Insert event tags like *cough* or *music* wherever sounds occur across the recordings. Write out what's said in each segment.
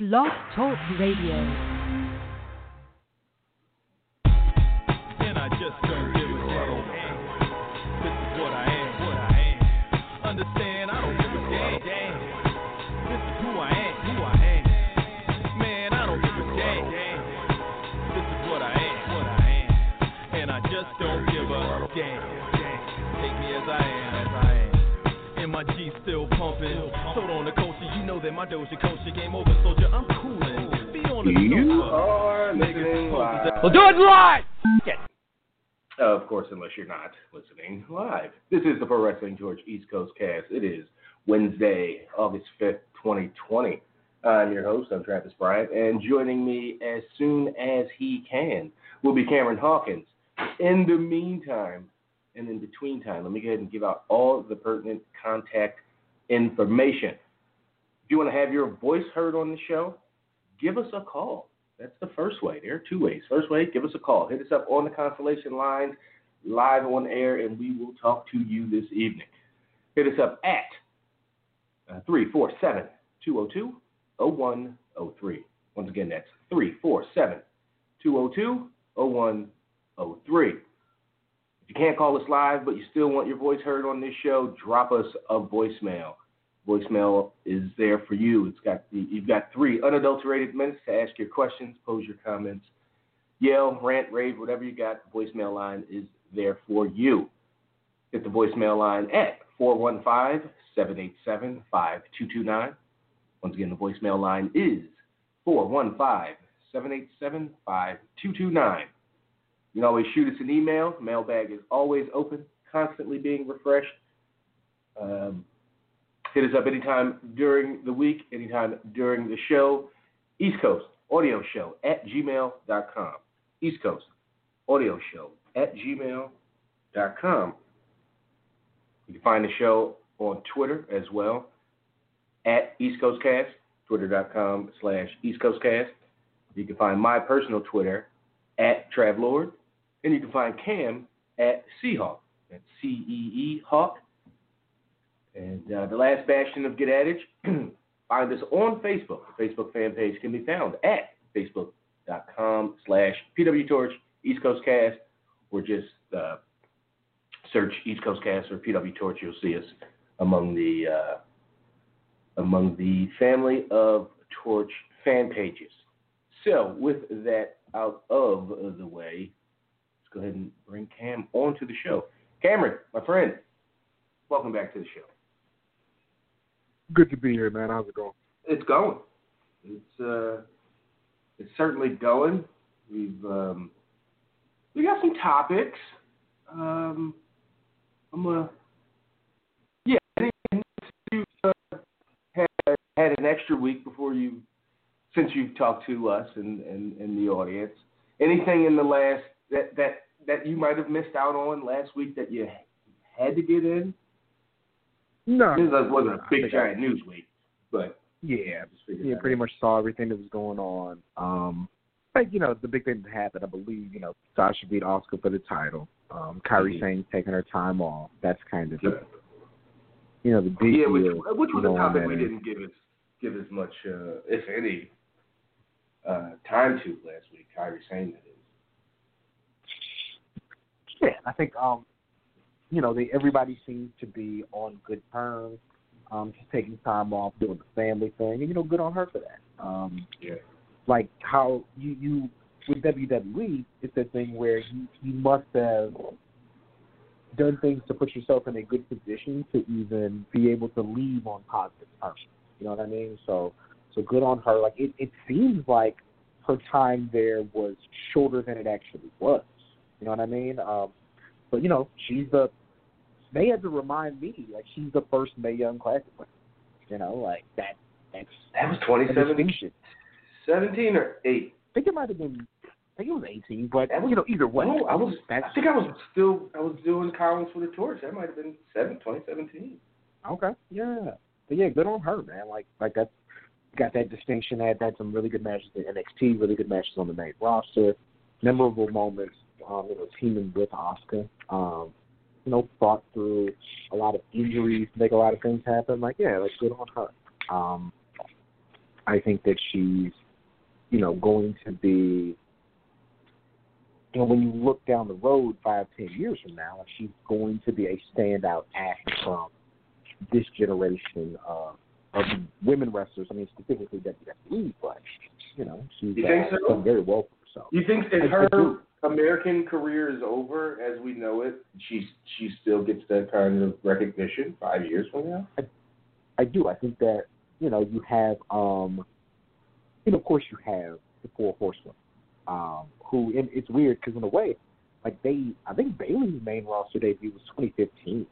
Blog Talk Radio. And I just don't give a damn. This is what I am, what I am. Understand, I don't give a damn. This is who I am, who I am. Man, I don't give a damn. This is what I am, what I am. And I just don't give a damn. My G still pumping. Sold on the culture, you know that my Doja culture game over, soldier. I'm coolin'. Be on the You sofa. are listening live. We'll do it live. Of course, unless you're not listening live. This is the Pro Wrestling Torch East Coast Cast. It is Wednesday, August 5th, 2020. I'm your host, I'm Travis Bryant, and joining me as soon as he can will be Cameron Hawkins. In the meantime, and in between time, let me go ahead and give out all the pertinent contact information. If you want to have your voice heard on the show, give us a call. That's the first way. There are two ways. First way, give us a call. Hit us up on the Constellation lines, live on air, and we will talk to you this evening. Hit us up at uh, 347 202 0103. Once again, that's 347 202 0103. You can't call us live, but you still want your voice heard on this show, drop us a voicemail. Voicemail is there for you. It's got you've got three unadulterated minutes to ask your questions, pose your comments, yell, rant, rave, whatever you got. The voicemail line is there for you. Hit the voicemail line at 415-787-5229. Once again, the voicemail line is 415-787-5229. You can always shoot us an email. Mailbag is always open, constantly being refreshed. Um, hit us up anytime during the week, anytime during the show. East Coast Audio Show at gmail.com. East Coast Audio Show at gmail.com. You can find the show on Twitter as well at East Coast Cast, twitter.com slash East Coast Cast. You can find my personal Twitter at Travlord, and you can find Cam at Seahawk. That's C E E Hawk. And uh, the last bastion of Get Adage, *clears throat* find us on Facebook. The Facebook fan page can be found at facebook.com slash PWTorch East Coast Cast, or just uh, search East Coast Cast or PW Torch. You'll see us among the uh, among the family of Torch fan pages. So, with that out of the way, go ahead and bring Cam onto the show. Cameron, my friend, welcome back to the show. Good to be here, man. How's it going? It's going. It's uh, it's certainly going. We've um, we got some topics. Um, I'm uh, yeah. You uh, had had an extra week before you, since you've talked to us and, and, and the audience. Anything in the last that that that you might have missed out on last week that you had to get in? No, This wasn't a big giant news week, but yeah, just yeah. Pretty out. much saw everything that was going on. Um, like you know, the big thing that happened, I believe, you know, Sasha beat Asuka for the title. Um, Kairi Mhm. Sane's taking her time off. That's kind of, Yep. you know, the big Yeah, which, deal. which was a topic we didn't give as give as much, uh, if any, uh, time to last week. Kairi is. Yeah, I think um, you know, they everybody seems to be on good terms. Um, she's taking time off, doing the family thing, and you know, good on her for that. Um, Yeah. like how you you with WWE, it's that thing where you you must have done things to put yourself in a good position to even be able to leave on positive terms. You know what I mean? So so good on her. Like it, it seems like her time there was shorter than it actually was. You know what I mean? Um, but you know, she's the they had to remind me like she's the first Mae Young Classic winner. You know, like that. That's That was a 27, distinction. 17 or 8. I think it might have been. I think it was 18, but That was- you know, either way. No, I was. That's I think I was still. I was doing columns for the Torch. That might have been 7, 2017. okay. Yeah, but yeah, good on her, man. Like, like that's got that distinction. Had had some really good matches in NXT, really good matches on the main roster, memorable moments. Um, you know, teaming with Asuka. Um, you know, fought through a lot of injuries, make a lot of things happen. Like, yeah, like good on her. Um, I think that she's, you know, going to be. You know, when you look down the road five, ten years from now, she's going to be a standout act from this generation of, of women wrestlers. I mean, specifically WWE, but you know, she's uh, so? done very well for herself. You think if I- I her. American career is over as we know it, she she still gets that kind of recognition five years from now? I do. I think that you know you have, um, you know, of course you have the four horsemen, um, who and it's weird because in a way, like they, I think Bayley's main roster debut was 2015.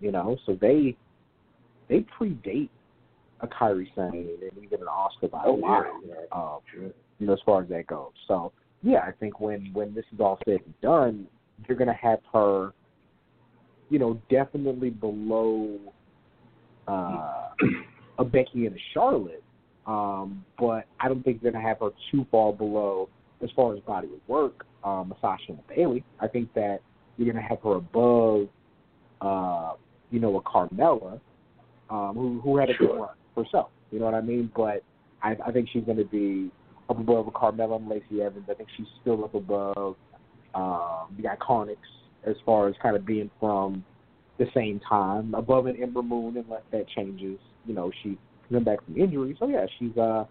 You know, so they they predate a Kairi Sane and even an Asuka by a while. Um, Sure. you know, as far as that goes. So yeah, I think when when this is all said and done, you're gonna have her, you know, definitely below uh, a Becky and a Charlotte. Um, but I don't think they're gonna have her too far below as far as body of work, um, Sasha and Bayley. I think that you're gonna have her above, uh, you know, a Carmella, um, who who had a good run herself. You know what I mean? But I, I think she's going to be up above Carmella and Lacey Evans. I think she's still up above um, the Iconics as far as kind of being from the same time, above an Ember Moon unless that changes. You know, she coming back from injury, so yeah, she's uh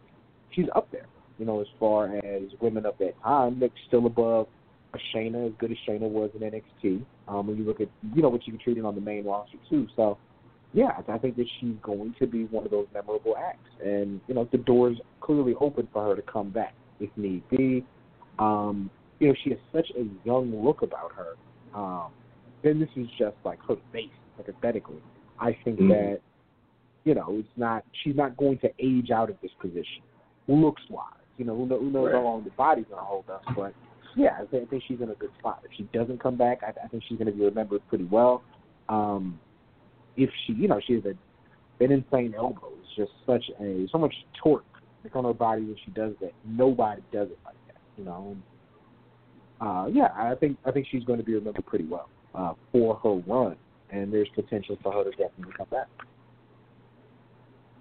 she's up there. You know, as far as women of that time, Nick's still above a Shayna, as good as Shayna was in NXT. Um, when you look at you know what she contributed on the main roster too, so yeah, I think that she's going to be one of those memorable acts, and you know the door's clearly open for her to come back if need be. Um, you know, she has such a young look about her. Um, then this is just like her face, like aesthetically. I think Mhm. that you know it's not she's not going to age out of this position, looks wise. You know, who, know, who knows how long the body's gonna hold us, but yeah, I think, I think she's in a good spot. If she doesn't come back, I, I think she's going to be remembered pretty well. Um, if she, you know, she has a, an insane elbow. It's just such a so much torque on her body when she does that. Nobody does it like that, you know. And, uh, yeah, I think I think she's going to be remembered pretty well uh, for her run, and there's potential for her to definitely come back.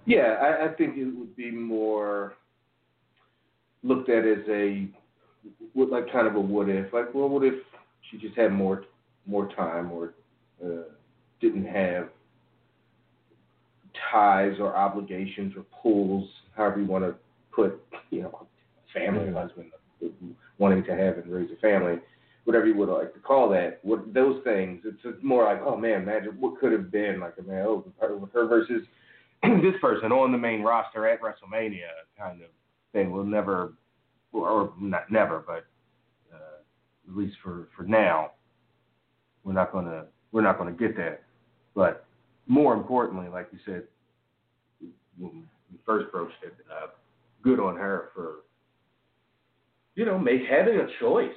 Yeah, I, I think it would be more looked at as a like kind of a what if. Like, well, what if she just had more more time or uh, didn't have ties or obligations or pulls, however you want to put, you know, family, husband, wanting to have and raise a family, whatever you would like to call that. What those things? It's more like, oh man, imagine what could have been. Like, a man, oh, her versus *clears throat* this person on the main roster at WrestleMania kind of thing We'll never, or not never, but uh, at least for for now, we're not gonna we're not gonna get that. But more importantly, like you said, when we first broached it, uh, good on her for you know make having a choice.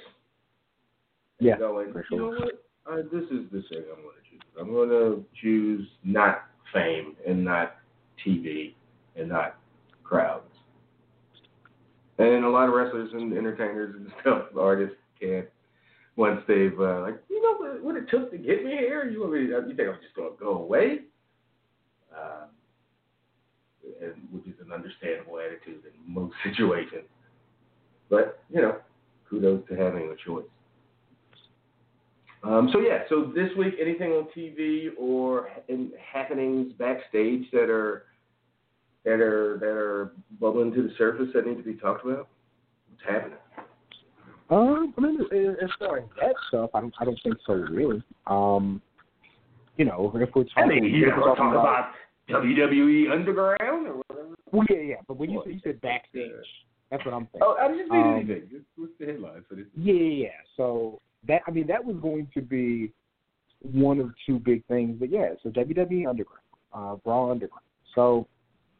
And Yeah, going, for you know what? Uh, this is the thing I'm going to choose. I'm going to choose not fame and not TV and not crowds. And a lot of wrestlers and entertainers and *laughs* stuff, artists can't. Once they've uh, like, you know what, what it took to get me here. You? You think I'm just to go away? Uh, and which is an understandable attitude in most *laughs* situations. But you know, kudos to having a choice. Um, so yeah, so this week, anything on TV or in happenings backstage that are that are that are bubbling to the surface that need to be talked about? What's happening? Um, I mean, as far as that stuff, I don't, I don't think so, really. Um, you know, if we're I talking, mean, you if we're know, talking talk about WWE Underground or whatever. well, yeah, yeah. But when you said, you said backstage, that's what I'm thinking. Oh, I didn't read Um, anything. Just- What's the headline for this? Yeah, yeah, yeah. So that I mean that was going to be one of two big things. But yeah, so WWE Underground, uh, Raw Underground. So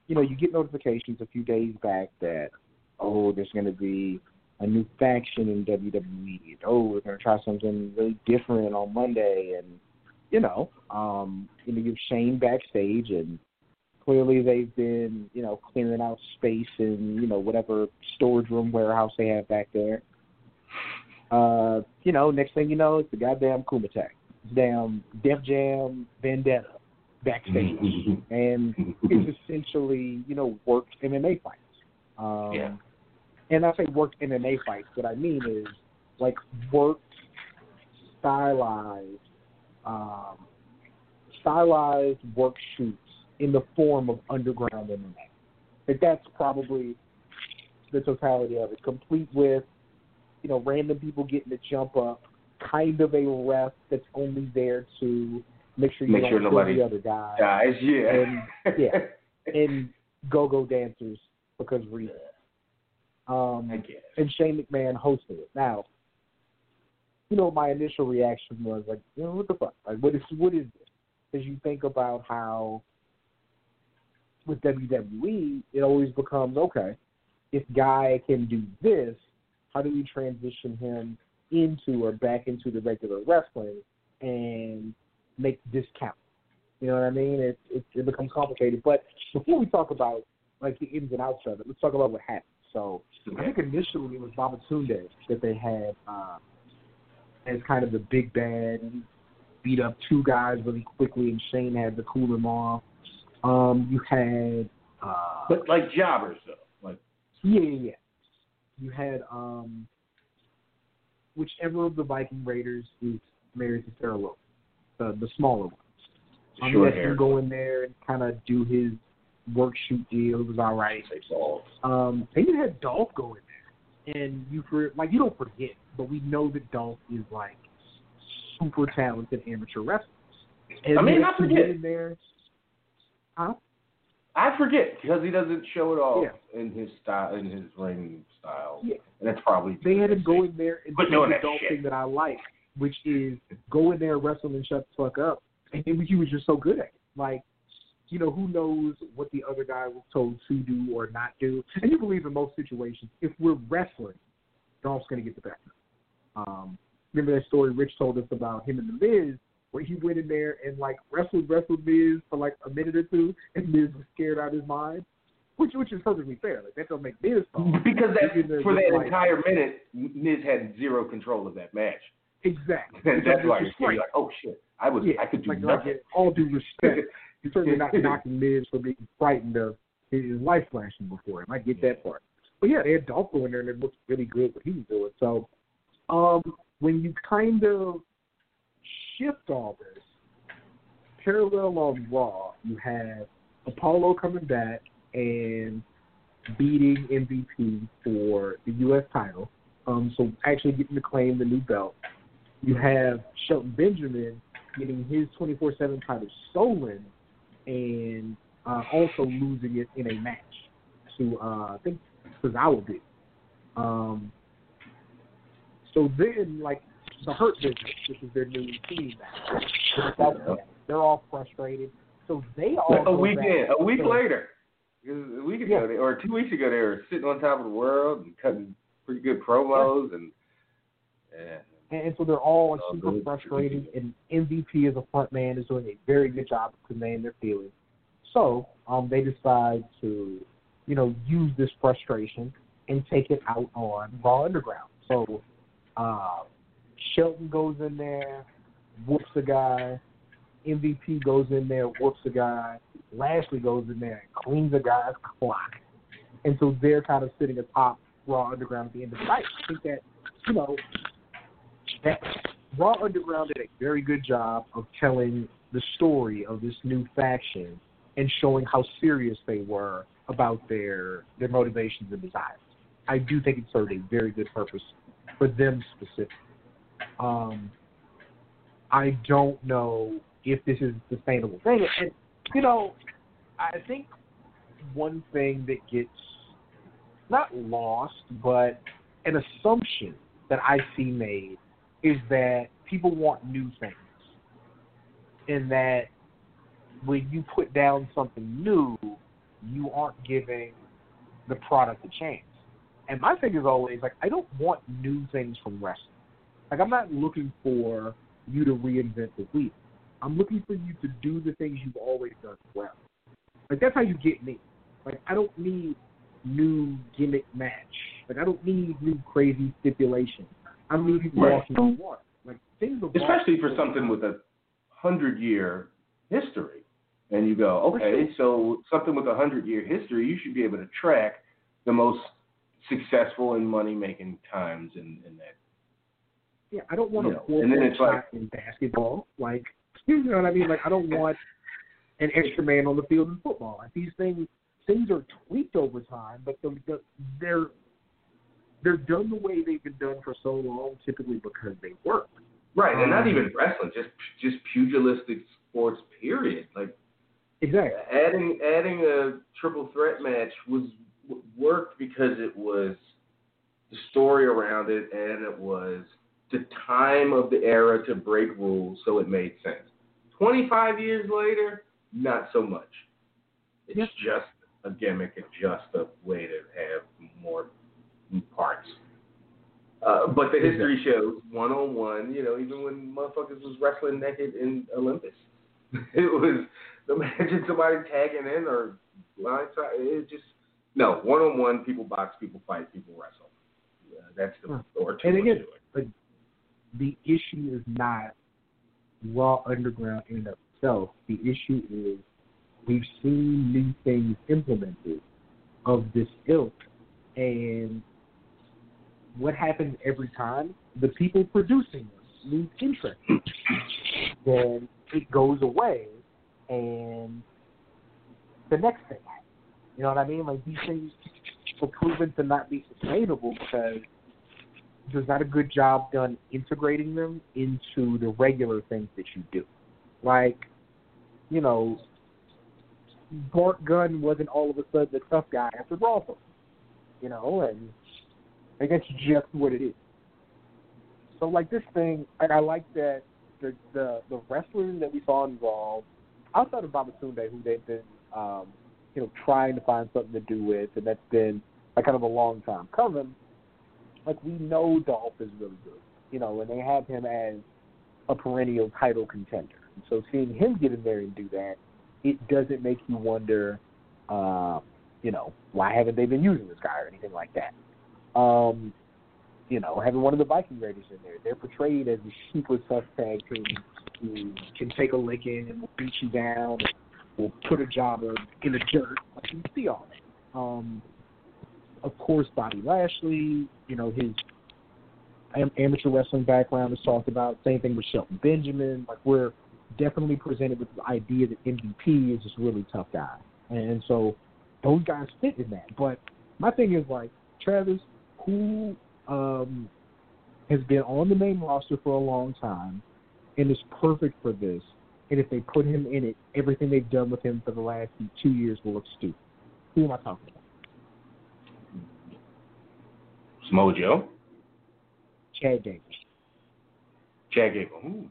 you know you get notifications a few days back that oh there's going to be a new faction in WWE. Oh we're going to try something really different on Monday, and you know um, you know you've Shane backstage and. Clearly, they've been, you know, clearing out space in, you know, whatever storage room, warehouse they have back there uh, you know, next thing you know, it's the goddamn Kumite. It's damn Def Jam Vendetta backstage. *laughs* and it's essentially, you know, worked MMA fights. Um, Yeah. And I say work MMA fights. What I mean is like work stylized, um, stylized work shoots in the form of underground MMA. Like that's probably the totality of it, complete with you know random people getting to jump up, kind of a ref that's only there to make sure you Make don't sure kill the other guy, Guys, yeah. And- yeah. *laughs* and go-go dancers because reason. Um, and Shane McMahon hosted it. Now, you know, my initial reaction was like, you know, what the fuck? Like, what is what is this? Because you think about how with WWE, it always becomes okay. If guy can do this, how do we transition him into or back into the regular wrestling and make this count? You know what I mean? It it, it becomes complicated. But before we talk about like the ins and outs of it, let's talk about what happened. So I think initially it was Babatunde that they had uh, as kind of the big bad. And beat up two guys really quickly, and Shane had to cool him off. Um, you had, uh, But like jobbers though. Like yeah, yeah, yeah. You had um, whichever of the Viking Raiders is married to Sarah Logan, the the smaller one. He had him go in there and kind of do his work shoot deal. It was all right. Balls. Um, then you had Dolph go in there, and you for like you don't forget, but we know that Dolph is like super talented amateur wrestler. And I mean, I forget. in there. Huh? I forget because he doesn't show it off Yeah. in his style, in his ring style, Yeah. and that's probably They had him go in there and But do the Dolph shit. thing that I like, which is go in there, wrestle, and shut the fuck up. And he was just so good at it. Like, you know, who knows what the other guy was told to do or not do. And you believe in most situations, if we're wrestling, Dolph's going to get the best. Um, remember that story Rich told us about him and The Miz, where he went in there and, like, wrestled, wrestled Miz for, like, a minute or two, and Miz was scared out of his mind, which which is perfectly fair. Like, that don't make Miz fall. *laughs* because that for that like- entire minute, Miz had zero control of that match. Exactly. *laughs* That's why you're scared. Like, oh shit, I was, Yeah, I could do like, like, nothing. in all due respect, *laughs* you're certainly not *laughs* knocking Miz for being frightened of his life flashing before him. I get that part. But yeah, they had Dolph in there and it looked really good what he was doing. So um, when you kind of shift all this, parallel on Raw, you have Apollo coming back and beating MVP for the U.S. title. Um, so actually getting to claim the new belt. You have Shelton Benjamin getting his 24/7 title stolen and uh, also losing it in a match to uh, I think Tozawa did. Um, so then, like the Hurt Business, which is their new team now, they're all frustrated. So they all a go week in, a week later, a week ago, Yeah. or two weeks ago, they were sitting on top of the world and cutting pretty good promos, and yeah, And, and so they're all like, Oh, super good. frustrated, and MVP as a front man is doing a very good job of conveying their feelings. So um, they decide to, you know, use this frustration and take it out on Raw Underground. So uh, Shelton goes in there, whoops a guy. MVP goes in there, whoops a guy. Lashley goes in there and cleans a guy's clock. And so they're kind of sitting atop Raw Underground at the end of the night. I think that, you know, that Raw Underground did a very good job of telling the story of this new faction and showing how serious they were about their their motivations and desires. I do think it served a very good purpose for them specifically. Um, I don't know if this is a sustainable thing, and you know, I think one thing that gets not lost, but an assumption that I see made is that people want new things. And that when you put down something new, you aren't giving the product a chance. And my thing is always like I don't want new things from wrestling. Like I'm not looking for you to reinvent the wheel. I'm looking for you to do the things you've always done well. Like that's how you get me. Like I don't need new gimmick match. Like I don't need new crazy stipulation. I you Right. walking on water. Like things especially for something with a hundred year history. And you go, okay, so something with a hundred year history, you should be able to track the most successful and money making times in, in that. Yeah, I don't want You a know, four and then point it's like- in basketball. Like, *laughs* you know what I mean? Like, I don't want an extra man on the field in football. Like, these things things are tweaked over time, but the, the, they're they're done the way they've been done for so long, typically because they work. Right, and not Um, even wrestling, just just pugilistic sports. Period. Like Exactly. adding adding a triple threat match was worked because it was the story around it and it was the time of the era to break rules, so it made sense. Twenty five years later, not so much. It's Yep. just a gimmick and just a way to have more parts. Uh, but the history shows one on one, you know, even when motherfuckers was wrestling naked in Olympus, *laughs* it was imagine somebody tagging in or blindside. It just no one on one. People box, people fight, people wrestle. Yeah, that's the Huh. or And again, two. The issue is not Raw Underground in and of itself. The issue is we've seen new things implemented of this ilk, and what happens every time? The people producing them lose interest. *clears throat* then it goes away, and the next thing. You know what I mean? Like these things are proven to not be sustainable because there's not a good job done integrating them into the regular things that you do. Like, you know, Bart Gunn wasn't all of a sudden the tough guy after Raw. You know, and I guess just what it is. So like this thing, and I like that the the the wrestlers that we saw involved, outside of Babatunde, who they've been um, you know trying to find something to do with, and that's been like kind of a long time coming. Like we know Dolph is really good, you know, and they have him as a perennial title contender. And so seeing him get in there and do that, it doesn't make you wonder, uh, you know, why haven't they been using this guy or anything like that. Um, you know, having one of the Viking Raiders in there, they're portrayed as the super tough tag team who can take a licking and will beat you down, and will put a jobber in the dirt. Like you see all that. Um, of course, Bobby Lashley, you know, his amateur wrestling background is talked about. Same thing with Shelton Benjamin. Like we're definitely presented with the idea that MVP is this really tough guy, and so those guys fit in that. But my thing is like Travis, who um, has been on the main roster for a long time and is perfect for this. And if they put him in it, everything they've done with him for the last two years will look stupid. Who am I talking about? Samoa Joe, Chad Gable. Chad Gable. Ooh.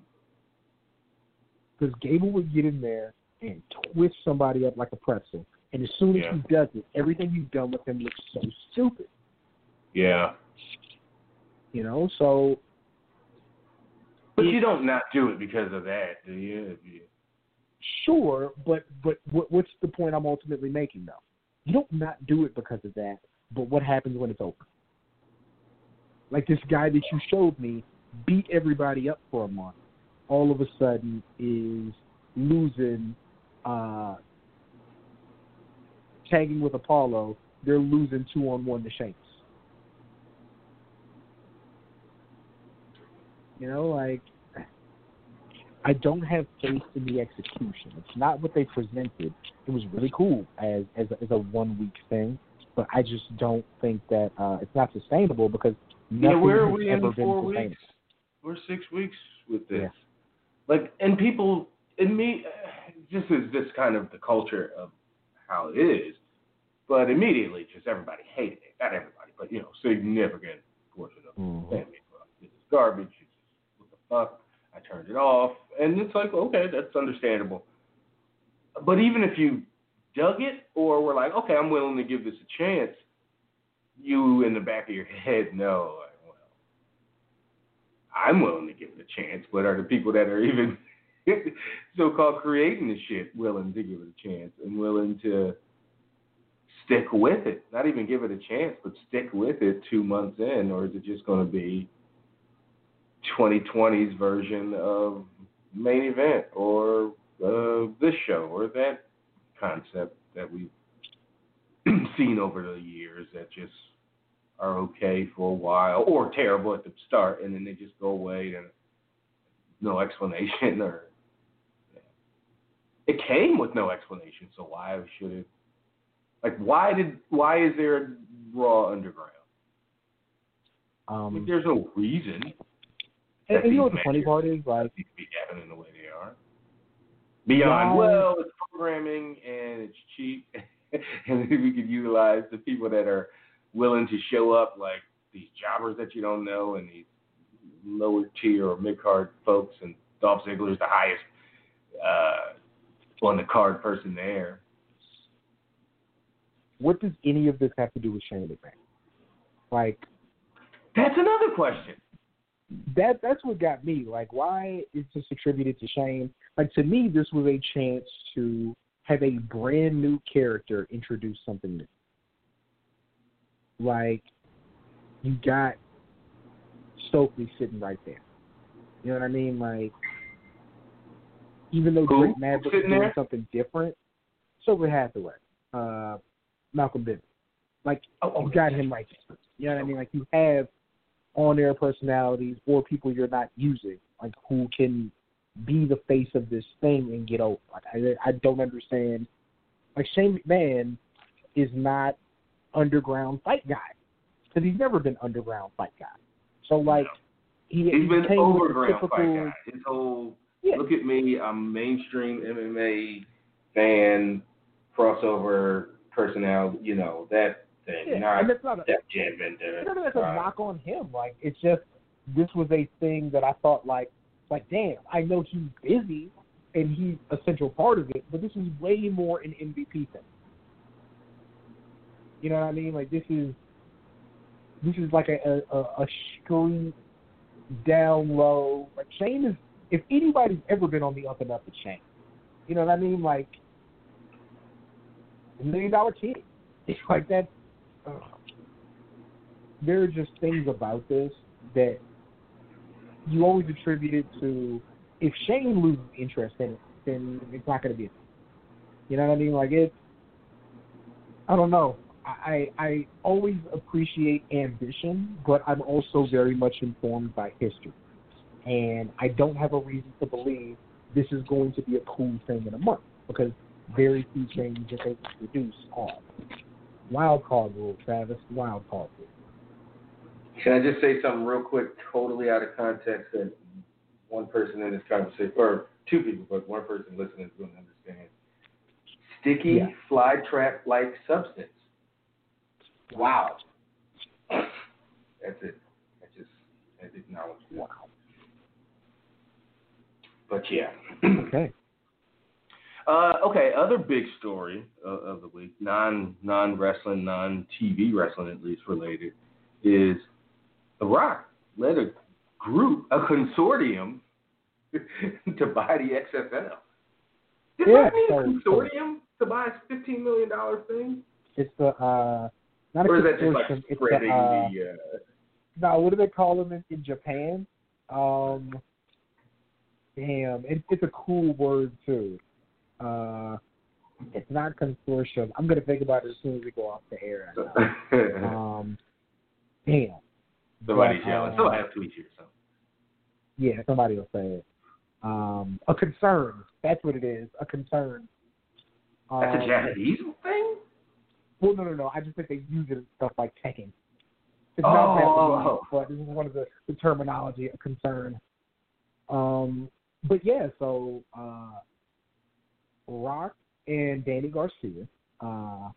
Because Gable would get in there and twist somebody up like a pretzel. And as soon as Yeah. he does it, everything you've done with him looks so stupid. Yeah, You know, so but you don't not do it because of that, do you? You sure, but but what, what's the point I'm ultimately making though? You don't not do it because of that, but what happens when it's over? Like this guy that you showed me beat everybody up for a month, all of a sudden is losing, uh, tagging with Apollo. They're losing two on one to Sheamus. You know, like I don't have faith in the execution. It's not what they presented. It was really cool as as a, as a one week thing, but I just don't think that uh, it's not sustainable because yeah, where are we in four weeks? We're six weeks with this. Yeah. Like, and people, and me, this is just kind of the culture of how it is. But immediately, just everybody hated it. Not everybody, but you know, significant portion of Mhm. the family. This is garbage. It's just, what the fuck? I turned it off, and it's like, okay, that's understandable. But even if you dug it, or were like, okay, I'm willing to give this a chance, you in the back of your head know, like, well, I'm willing to give it a chance, but are the people that are even *laughs* so-called creating the shit willing to give it a chance and willing to stick with it? Not even give it a chance, but stick with it two months in, or is it just going to be 2020's version of main event or uh, this show or that concept that we've *clears throat* seen over the years that just are okay for a while or terrible at the start and then they just go away and no explanation *laughs* or it came with no explanation so why should it like why did why is there a raw underground? Um, like, there's no reason and, and you know what the funny part is? Like, need to be happening the way they are beyond well it's programming and it's cheap *laughs* and we could utilize the people that are willing to show up like these jobbers that you don't know and these lower tier or mid card folks and Dolph Ziggler's the highest uh, on the card person there. what does any of this have to do with Shane McMahon? Like, That's another question. That that's what got me. Like, why is this attributed to Shane? Like to me, this was a chance to have a brand new character introduce something new. Like, you got Stokely sitting right there. You know what I mean? Like, even though? Drake Maverick Sitting doing something different, Stokely Hathaway, uh, Malcolm Bivens, like Oh, you got him right there. You know what I mean? Like you have on-air personalities or people you're not using, like who can be the face of this thing and get over. Like I, I don't understand. Like Shane McMahon is not underground fight guy because he's never been underground fight guy. So like he, he He's been with the overground typical, fight guy. His whole Yeah. look at me, I'm mainstream MMA fan, crossover personality, you know, that thing. Yeah, not and that's not a, Def Jam Vendetta. None of that's a knock on him. Like it's just this was a thing that I thought like like damn, I know he's busy and he's a central part of it, but this is way more an MVP thing. You know what I mean? Like this is this is like a a, a street down low. Like Shane is if anybody's ever been on the up and up, it's Shane. You know what I mean? Like a million dollar kid. It's *laughs* like that. Uh, there are just things about this that you always attribute it to. If Shane loses interest in it, then it's not going to be. You know what I mean? Like it. I don't know. I I always appreciate ambition, but I'm also very much informed by history, and I don't have a reason to believe this is going to be a cool thing in a month because very few changes that they introduce are. Wild card rule, Travis. Wild card rule. Can I just say something real quick, totally out of context, that one person in this conversation, or two people, but one person listening is going to understand. Sticky Yeah. fly trap like substance. Wow. That's it. I just I acknowledge that. Wow. But yeah. Okay. Uh, okay, other big story of, of the week, non non wrestling, non TV wrestling at least related, is The Rock led a group, a consortium, *laughs* to buy the XFL. Did Yeah, that mean a consortium to buy a fifteen million dollar thing, It's the uh, not a or is that just like. It's the spreading uh, the? Uh, no, what do they call them in, in Japan? Um, damn, it, it's a cool word too. Uh, it's not consortium. I'm gonna think about it as soon as we go off the air. *laughs* Um, damn. Somebody's but, yelling. uh, Somebody have tweet you or something. Yeah, somebody will say it. Um, a concern. That's what it is. A concern. That's Um, a Japanese thing. Well, no, no, no. I just think they use it in stuff like Tekken. It's Oh, not oh, Japanese, but this is one of the, the terminology A concern. Um, but yeah, so uh, Rock and Dany Garcia uh,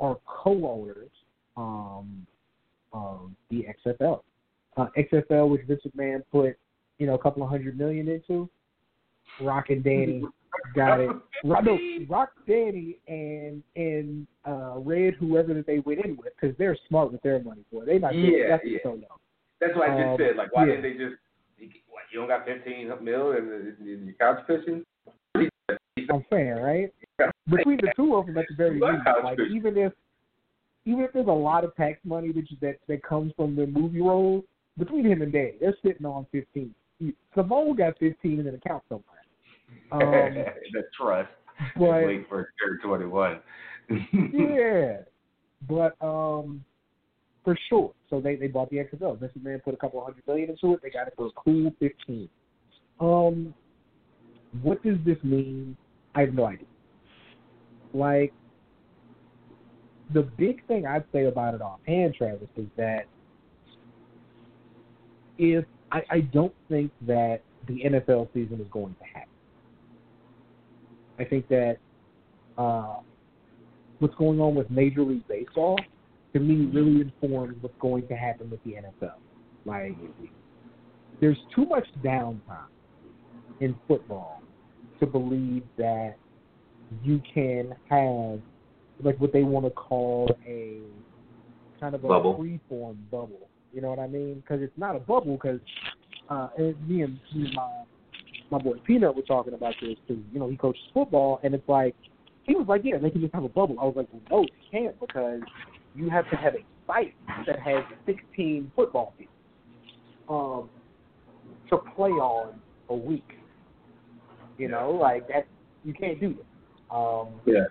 are co-owners um, of the XFL. Uh, XFL, which Vince McMahon put you know a couple of hundred million into. Rock and Dany *laughs* got it. Rock, no, Rock Dany and and uh, Red, whoever that they went in with, because they're smart with their money, boy. They not Yeah, that's yeah. so young. That's what I just Um, said. Like, why yeah. didn't they just? What, you don't got fifteen mil in, the, in your couch cushion? I'm saying, right? Between the two of them, at the very least, like even if even if there's a lot of tax money that you, that that comes from the movie roles, between him and Dany, they're sitting on fifteen. Simone got fifteen in an account somewhere. *laughs* Um, the trust. but Wait for twenty one. *laughs* yeah, but um, for sure. So they they bought the XFL. Vince McMahon put a couple hundred million into it. They got it for a cool fifteen. Um, what does this mean? I have no idea. Like, the big thing I'd say about it offhand, Travis, is that if I, I don't think that the NFL season is going to happen. I think that uh, what's going on with Major League Baseball to me really informs what's going to happen with the NFL. Like, there's too much downtime in football to believe that you can have like what they want to call a kind of a Bubble. freeform bubble. You know what I mean? Because it's not a bubble. Because uh, and me and me and my my boy Peanut were talking about this because you know he coaches football, and it's like he was like, yeah, they can just have a bubble. I was like, well, no, you can't because you have to have a site that has 16 football fields um, to play on a week. You know, like that you can't do that. Um, Yeah.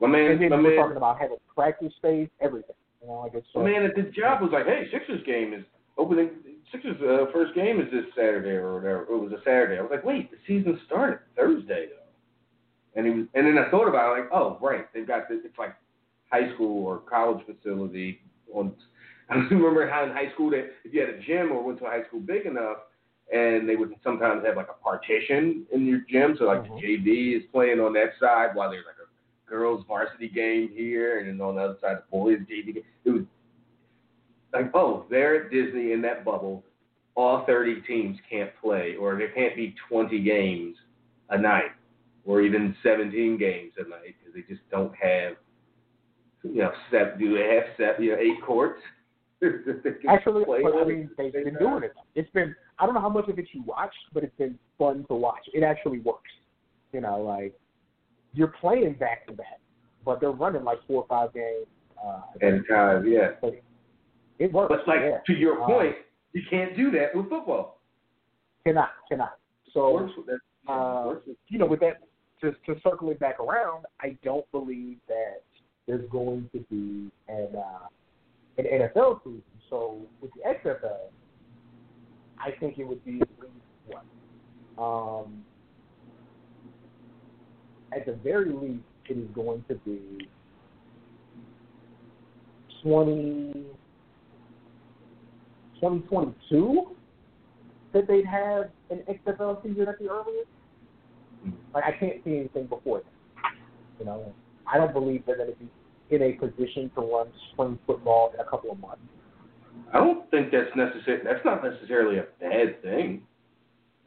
My man, and then my we're man, talking about having practice space, everything. You know, like it's my man at the job was like, "Hey, Sixers game is opening. Sixers uh, first game is this Saturday or whatever. It was a Saturday." I was like, "Wait, the season started Thursday though." And he was, and then I thought about it, like, "Oh, right, they've got this. It's like high school or college facility on." *laughs* I remember how in high school that if you had a gym or went to a high school big enough, and they would sometimes have like a partition in your gym, so like Mhm. the JV is playing on that side while there's like a girls varsity game here, and then on the other side the boys JV game. It was like, oh, they're at Disney in that bubble. All 30 teams can't play, or there can't be 20 games a night, or even 17 games a night because they just don't have, you know, seven. Do they have set, You know, eight courts? that *laughs* they can Actually, I mean, they've been doing it. It's been I don't know how much of it you watched, but it's been fun to watch. It actually works. You know, like you're playing back to back, but they're running like four or five games. Uh, At a time, yeah. it works. But like yeah. to your Um, point, you can't do that with football. cannot, cannot. So Works with that. uh, works with- you know, with that, to to circle it back around, I don't believe that there's going to be an uh, an NFL season. So with the XFL, I think it would be at least what, um, at the very least, it is going to be twenty. 2022 that they'd have an XFL season at the earliest. Like I can't see anything before that. You know, I don't believe they're going to be in a position to run spring football in a couple of months. I don't think that's necessary. That's not necessarily a bad thing.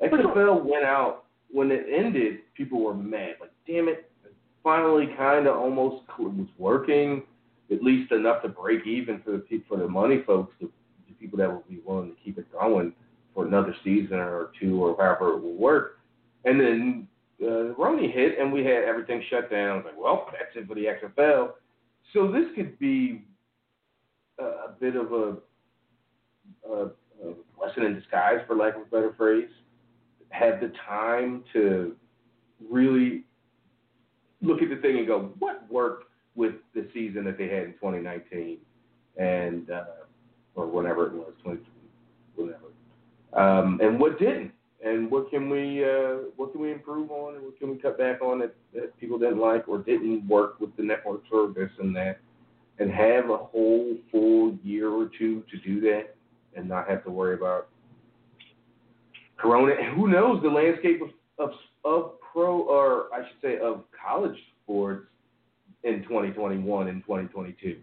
XFL went out when it ended. People were mad. Like, damn it! it Finally, kind of almost was working, at least enough to break even for the people, for the money folks, the, the people that will be willing to keep it going for another season or two or however it will work. And then uh, Roni hit, and we had everything shut down. I was like, well, that's it for the XFL. So this could be a, a bit of a a, a blessing in disguise, for lack of a better phrase, have the time to really look at the thing and go, what worked with the season that they had in 2019 and uh, or whenever it was, 20, whatever, um, and what didn't, and what can we uh, what can we improve on, and what can we cut back on that, that people didn't like or didn't work with the network service and that, and have a whole full year or two to do that and not have to worry about Corona. Who knows the landscape of, of of pro or I should say of college sports in 2021 and 2022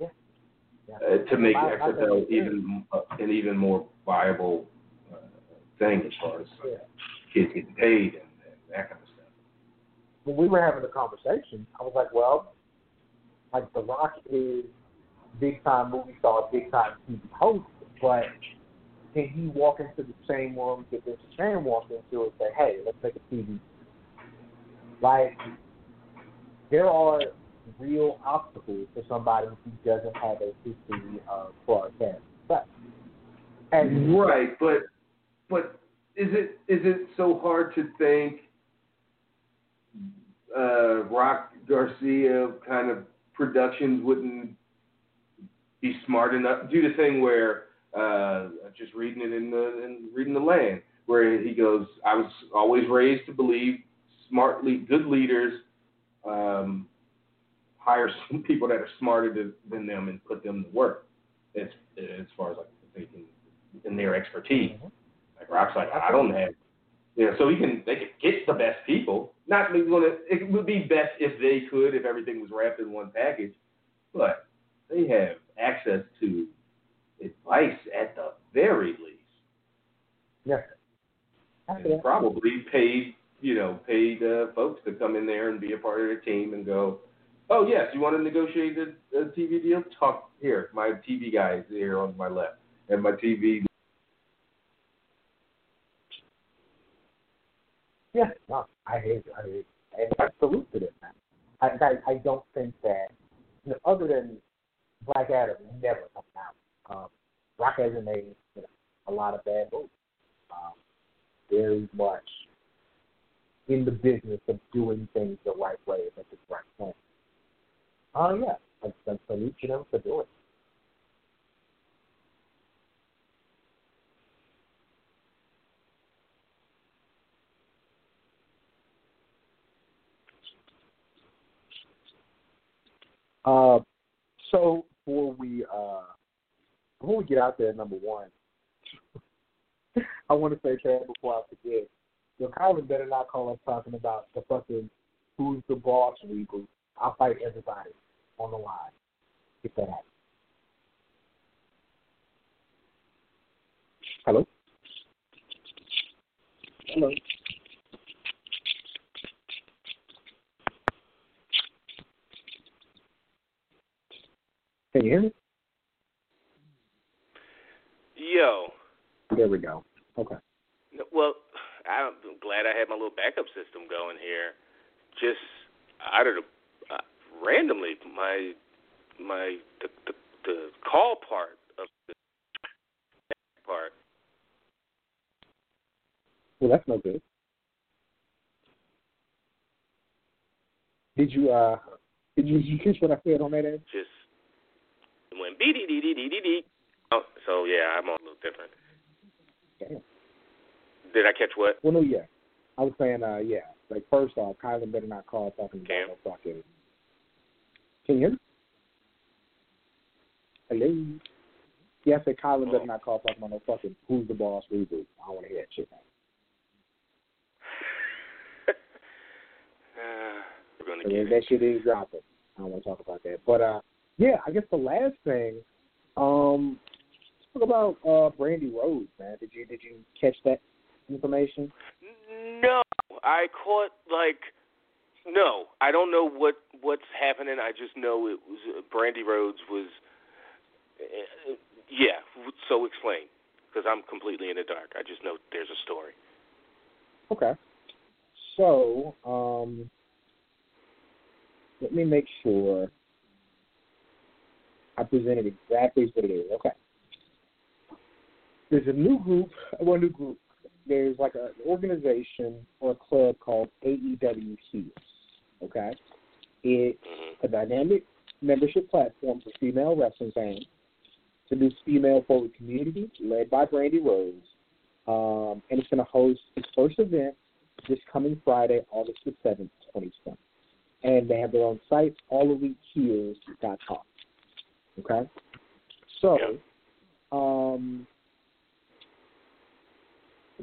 Yeah. Yeah. uh, to make XFL even uh, an even more viable uh, thing as far as Yeah. kids getting paid and, and that kind of stuff. When we were having the conversation, I was like, well, like The Rock is big time movie star, big time TV host, but can he walk into the same room that Vince McMahon walked into and say, hey, let's make a TV? Like, there are real obstacles for somebody who doesn't have a history of broadcast. But, and Right, but but is it is it so hard to think uh, Rock Garcia kind of productions wouldn't be smart enough do the thing where uh just reading it in the in reading the land where he goes I was always raised to believe smartly good leaders um hire *laughs* some people that are smarter to, than them and put them to work. As as far as like they can in their expertise. Like Rock's like I don't have know, so he can they can get the best people. Not maybe gonna it would be best if they could if everything was wrapped in one package, but they have access to advice at the very least. Yeah. And probably paid you know paid uh, folks to come in there and be a part of their team and go. Oh yes, you want to negotiate a, a TV deal? Talk here. My TV guy is here on my left, and my TV Yeah, no, I hate. I hate. I salute to them. I, I, I don't think that, you know, other than Black Adam, never come out. Um, Rock hasn't made you know, a lot of bad moves. Um, very much in the business of doing things the right way at the right time. Oh, uh, yeah. I, I salute you them for doing it. Uh, so before we uh, before we get out there, number one, *laughs* I want to say, Chad, before I forget, your Colin better not call us talking about the fucking "Who's the Boss" reboot. I'll fight everybody on the line Get that happens. Hello. Hello. Can you hear me? Yo. There we go. Okay. Well, I'm glad I had my little backup system going here. Just out of the uh, randomly, my my the, the the call part of the part. Well, that's no good. Did you uh did you, did you catch what I said on that end? Just went B D D D D D D. Oh, so yeah, I'm on a little different. Damn. Did I catch what? Well, no, yeah. I was saying, uh, yeah. Like first off, Kylan better not call talking Cam? about no fucking. Can you hear me? Hello. Yeah, I said Kylan better not call talking about no fucking who's the boss reboot. I don't want to hear that shit. *laughs* Uh, we're gonna So get that it. shit is dropping. I don't want to talk about that. But uh, yeah, I guess the last thing, um, talk about uh Brandi Rhodes, man. Did you did you catch that information? No, I caught like no. I don't know what what's happening. I just know it was uh, Brandi Rhodes was. Uh, yeah, so explain because I'm completely in the dark. I just know there's a story. Okay. So, um, let me make sure I presented exactly what it is. Okay. There's a new group, well, new group. There's like an organization or a club called AEW Heels. Okay. It's a dynamic membership platform for female wrestling fans to do female forward community led by Brandi Rhodes. Um, and it's going to host its first event this coming Friday, August the 7th, 2020. And they have their own site, alleliteheels.com. Okay? So, um,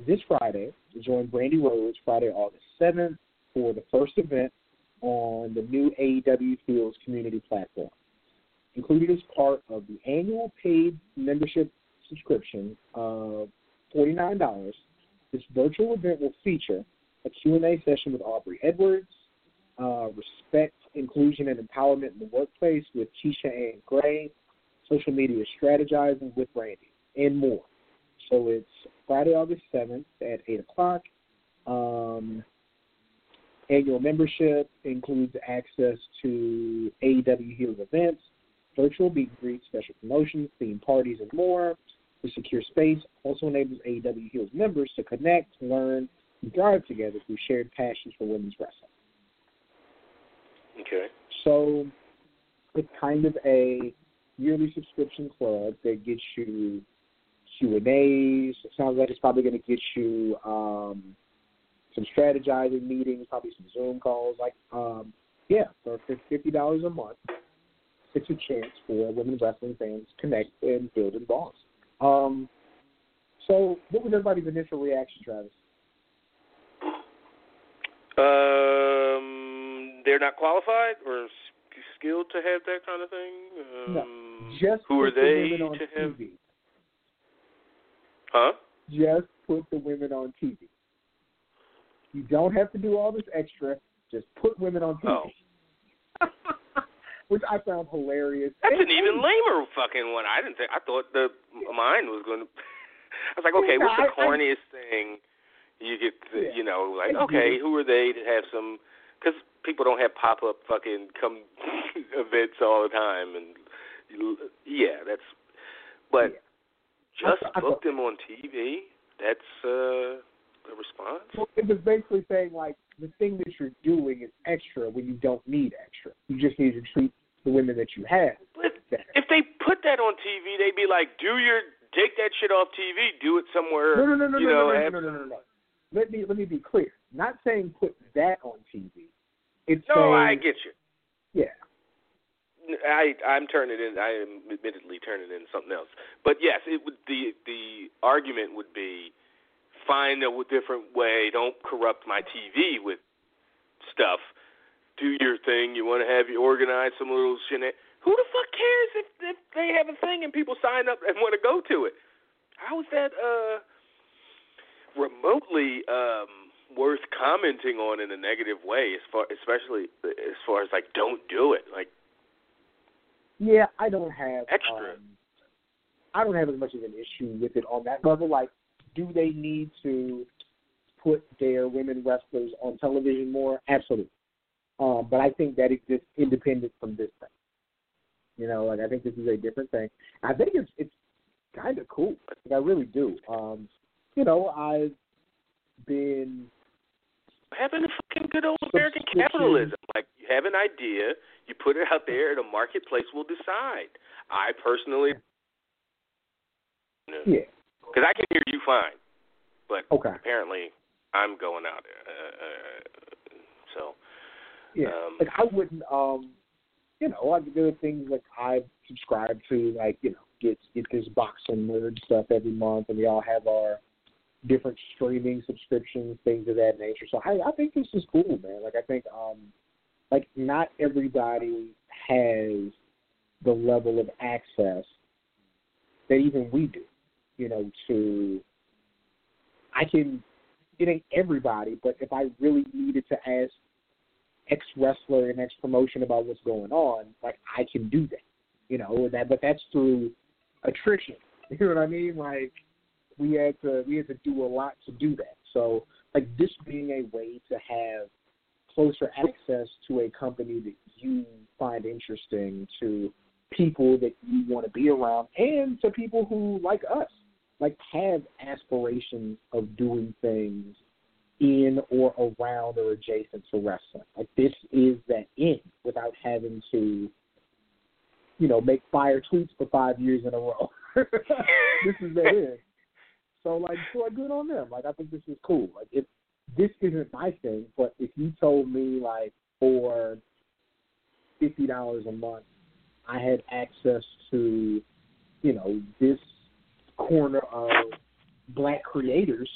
this Friday, join Brandi Rhodes Friday, August 7th for the first event on the new AEW Heels community platform. Included as part of the annual paid membership subscription of $49, this virtual event will feature a Q&A session with Aubrey Edwards, uh, respect, inclusion, and empowerment in the workplace with Keisha Ann Gray, social media strategizing with Brandi, and more. So it's Friday, August 7th at 8 o'clock. Um, annual membership includes access to AEW Heels events, virtual meet greets, special promotions, themed parties, and more. The secure space also enables AEW Heels members to connect, learn, and thrive together through shared passions for women's wrestling. Okay. So it's kind of a yearly subscription club that gets you Q and A's. It sounds like it's probably going to get you um, some strategizing meetings, probably some Zoom calls. Like, um, yeah, for fifty dollars a month, it's a chance for women wrestling fans to connect and build in bonds. Um, so, what was everybody's initial reaction, Travis? Um, they're not qualified or skilled to have that kind of thing. Um, No, Just who are they on to have? TV. Huh? Just put the women on TV. You don't have to do all this extra. Just put women on TV. Oh. *laughs* Which I found hilarious. That's And- an even lamer fucking one. I didn't think. I thought the mine was going *laughs* to. I was like, okay, what's the corniest thing you Yeah. You know, like, okay, who are they to have some? Because people don't have pop up fucking come *laughs* events all the time, and yeah, that's. But Yeah. just I- I book them on TV. That's uh, the response. Well, it was basically saying like the thing that you're doing is extra when you don't need extra. You just need to treat the women that you have But better. if they put that on TV, they'd be like, "Do your take that shit off TV. Do it somewhere." No, no, no, no, you no, know, no, no, have no, no, no, no. Let me let me be clear. Not saying put that on TV. It's No, saying I get you. yeah. I I'm turning in. I am admittedly turning in something else. But yes, it would. The the argument would be find a different way. Don't corrupt my TV with stuff. Do your thing. You want to have you organize some little shit. Who the fuck cares if if they have a thing and people sign up and want to go to it? How is that uh remotely um worth commenting on in a negative way? As far especially as far as like don't do it. Like Yeah, I don't have Extra. Um, I don't have as much of an issue with it on that level. Like, do they need to put their women wrestlers on television more? Absolutely. Um, but I think that exists independent from this thing. You know, like I think this is a different thing. I think it's it's kind of cool. Like, I really do. Um, you know, I've been having a fucking good old American capitalism. Like you have an idea, you put it out there, and a marketplace will decide. I personally, yeah because I can hear you fine, but okay apparently I'm going out. Uh, uh, so yeah. Um, like I wouldn't um you know, like there are things like I subscribe to like, you know, get get this boxing nerd stuff every month and we all have our different streaming subscriptions, things of that nature. So I, I think this is cool, man. Like I think um like not everybody has the level of access that even we do, you know, to I can it ain't everybody, but if I really needed to ask ex wrestler and ex promotion about what's going on, like I can do that. You know, that but that's through attrition. *laughs* You know what I mean? Like we had to we had to do a lot to do that. So like this being a way to have closer access to a company that you find interesting, to people that you want to be around, and to people who like us, like have aspirations of doing things in or around or adjacent to wrestling. Like this is that in without having to, you know, make fire tweets for five years in a row. *laughs* this is that in. So like, so like, good on them. Like I think this is cool. Like if this isn't my thing, but if you told me like for fifty dollars a month, I had access to, you know, this corner of black creators,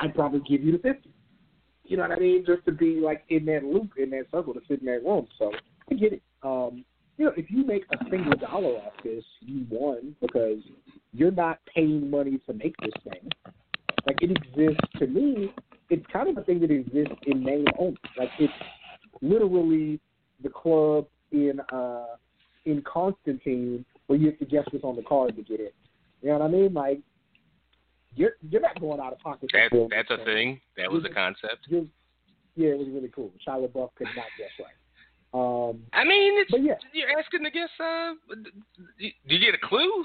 I'd probably give you the fifty. You know what I mean? Just to be like in that loop, in that circle, to sit in that room. So I get it. Um, you know, if you make a single dollar off this, you won because you're not paying money to make this thing. Like it exists to me, it's kind of a thing that exists in name only. Like it's literally the club in uh in Constantine where you have to guess what's on the card to get in. You know what I mean? Like you're you're not going out of pocket. That that's a thing. That was a concept. Yeah, it was really cool. Shia LaBeouf could not guess right. Um, I mean, it's yeah, you're asking to guess. Uh, do you get a clue?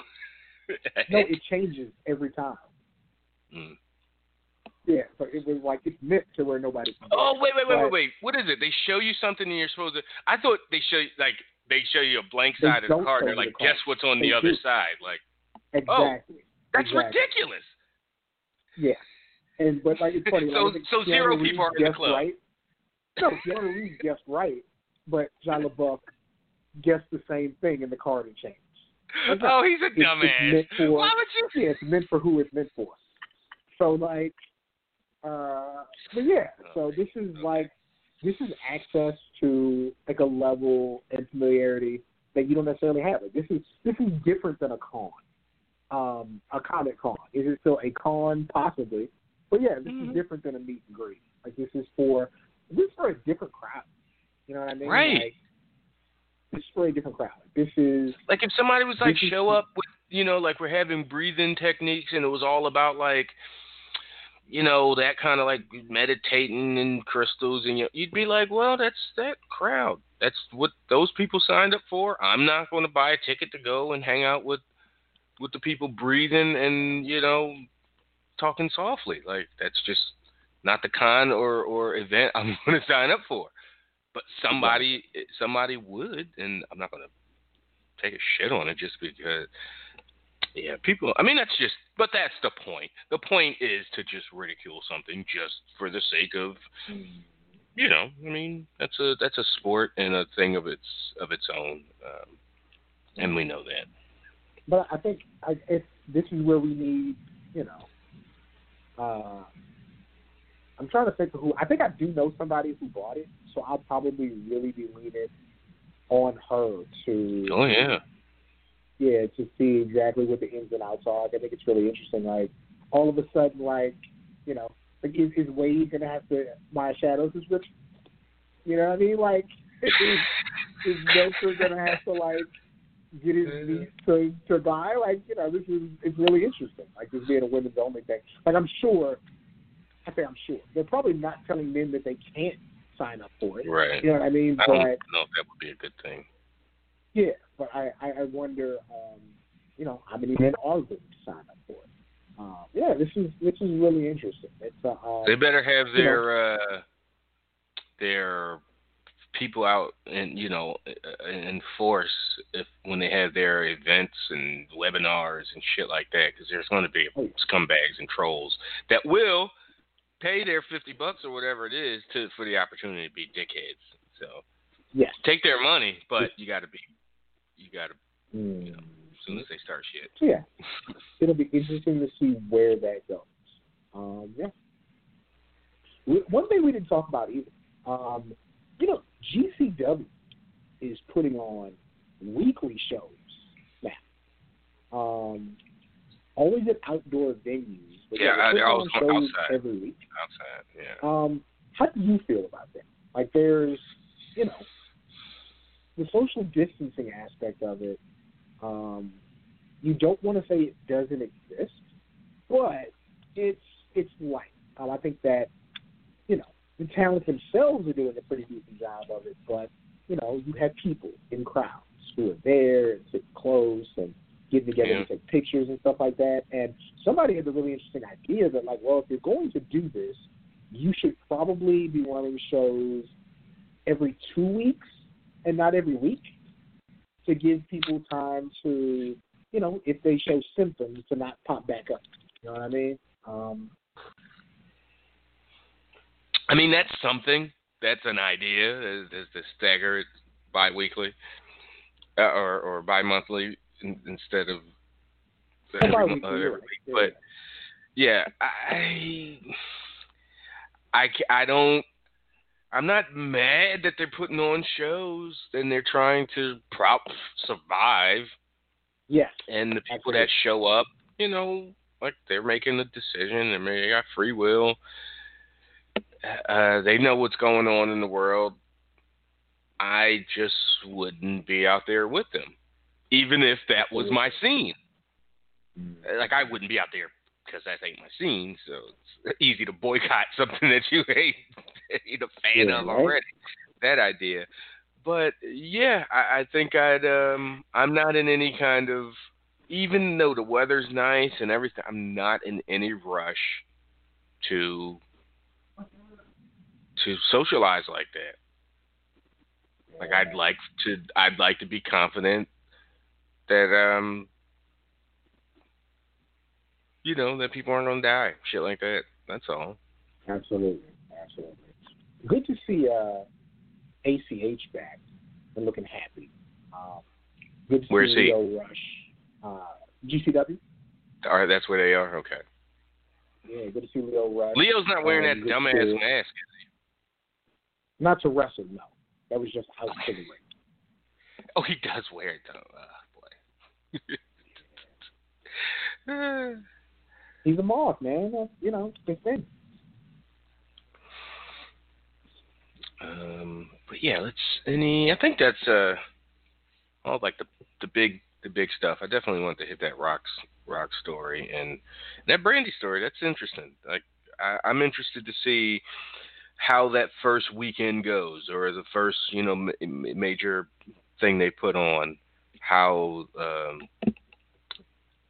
*laughs* no, it changes every time. Mm. Yeah, so it was like it's meant to where nobody. Oh wait, wait, wait, But- wait, wait. What is it? They show you something and you're supposed to. I thought they show you like they show you a blank side of the card. They're like, the guess what's on They the other do. side? Like exactly. that's Exactly. ridiculous. Yeah, and but like it's funny. *laughs* So- like, so zero people are in the club. Right. No, Keanu Reeves guessed right, but John LaBeouf guessed the same thing, and the card had changed. Oh, he's a dumbass. for- Why would you? Yeah, it's meant for who it's meant for. So like, uh, but yeah. So this is like, this is access to like a level and familiarity that you don't necessarily have. Like this is this is different than a con, um, a comic con. Is it still a con? Possibly, but yeah, this Mhm. is different than a meet and greet. Like this is for this is for a different crowd. You know what I mean? Right. Like, this is for a different crowd. This is Like if somebody was like This is- show up with you know like we're having breathing techniques and it was all about like you know that kind of like meditating and crystals and you you'd be like well that's that crowd. That's what those people signed up for. I'm not going to buy a ticket to go and hang out with with the people breathing and you know talking softly. Like that's just not the con or or event i'm *laughs* going to sign up for but somebody somebody would and i'm not going to take a shit on it just because yeah people i mean that's just but that's the point. The point is to just ridicule something just for the sake of you know i mean that's a that's a sport and a thing of its of its own um, and we know that. But I think I, if this is where we need, you know, uh, I'm trying to think of who. I think I do know somebody who bought it, so I'll probably really be leaning on her to, oh yeah yeah, to see exactly what the ins and outs are. I think it's really interesting. Like all of a sudden, like you know, like is, is Wade gonna have to buy a Shadow subscription? You know what I mean? Like is, is Joker gonna have to like get his niece to to buy? Like you know, this is it's really interesting. Like this being a women's only thing. Like I'm sure. I say I'm sure they're probably not telling men that they can't sign up for it. right You know what I mean? i don't But know if that would be a good thing yeah, but I, I, I wonder, um, you know, how many men are going to sign up for it. Um, yeah, this is this is really interesting. It's uh, uh, They better have you know- their uh, their people out and you know in force if when they have their events and webinars and shit like that because there's going to be Oh, yeah. scumbags and trolls that will pay their fifty bucks or whatever it is to for the opportunity to be dickheads. So yes. take their money, but you got to be you got to Mm. as soon as they start shit. Yeah, it'll be interesting to see where that goes. Um, yeah. One thing we didn't talk about either, um, you know, GCW is putting on weekly shows now. Um, always at outdoor venues. Yeah, I- I was shows outside. every week. Outside, yeah. Um, how do you feel about that? Like, there's, you know, the social distancing aspect of it. Um, you don't want to say it doesn't exist, but it's it's light. Um, I think that you know the talent themselves are doing a pretty decent job of it, but you know you have people in crowds who are there and sit close and get together Yeah. and take pictures and stuff like that. And somebody had a really interesting idea that like, well, if you're going to do this, you should probably be running shows every two weeks and not every week to give people time to, you know, if they show symptoms, to not pop back up. You know what I mean? Um, I mean, that's something. That's an idea. Is, is to stagger it bi-weekly uh, or or bi-monthly in, instead of every, bi-weekly, uh, every right. week. But yeah, I I I don't. I'm not mad that they're putting on shows and they're trying to prop survive yes, and the people Absolutely. that show up, you know, like they're making a decision. I mean, they got free will. Uh, they know what's going on in the world. I just wouldn't be out there with them, even if that was my scene. Like I wouldn't be out there because that ain't my scene. So it's *laughs* easy to boycott *laughs* something that you hate, *laughs* ain't a fan Yeah, of right. already. That idea. But yeah, I, I think I'd. um I'm not in any kind of. Even though the weather's nice and everything, I'm not in any rush to to socialize like that. Like I'd like to I'd like to be confident that um you know that people aren't gonna die, shit like that. That's all. Absolutely, absolutely. Good to see uh, ACH back and looking happy. Um, good to Where's see he? Lio Rush. Uh, GCW. All right, that's where they are. Okay. Yeah, good to see Lio Rush. Lio's not wearing Um, that dumbass mask. Not to wrestle, no. That was just out to the ring. Oh, he does wear it though. Boy. *laughs* He's a moth, man. That's, you know, the thing. Um, but yeah, let's any. I think that's uh, all like the the big the big stuff. I definitely want to hit that rocks rock story and that Brandi story. That's interesting. Like I, I'm interested to see how that first weekend goes, or the first you know ma- major thing they put on. How um,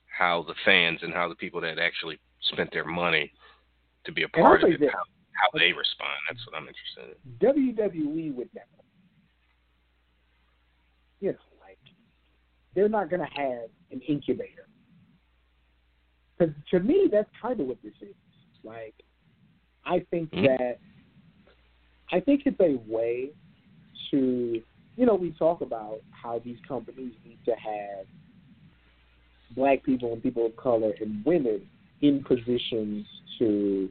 how the fans and how the people that actually spent their money to be a part of it, how, how they respond. That's what I'm interested in. WWE would never. You know, like they're not going to have an incubator. Because to me, that's kind of what this is. Like, I think Mhm. that I think it's a way to, you know, we talk about how these companies need to have black people and people of color and women in positions to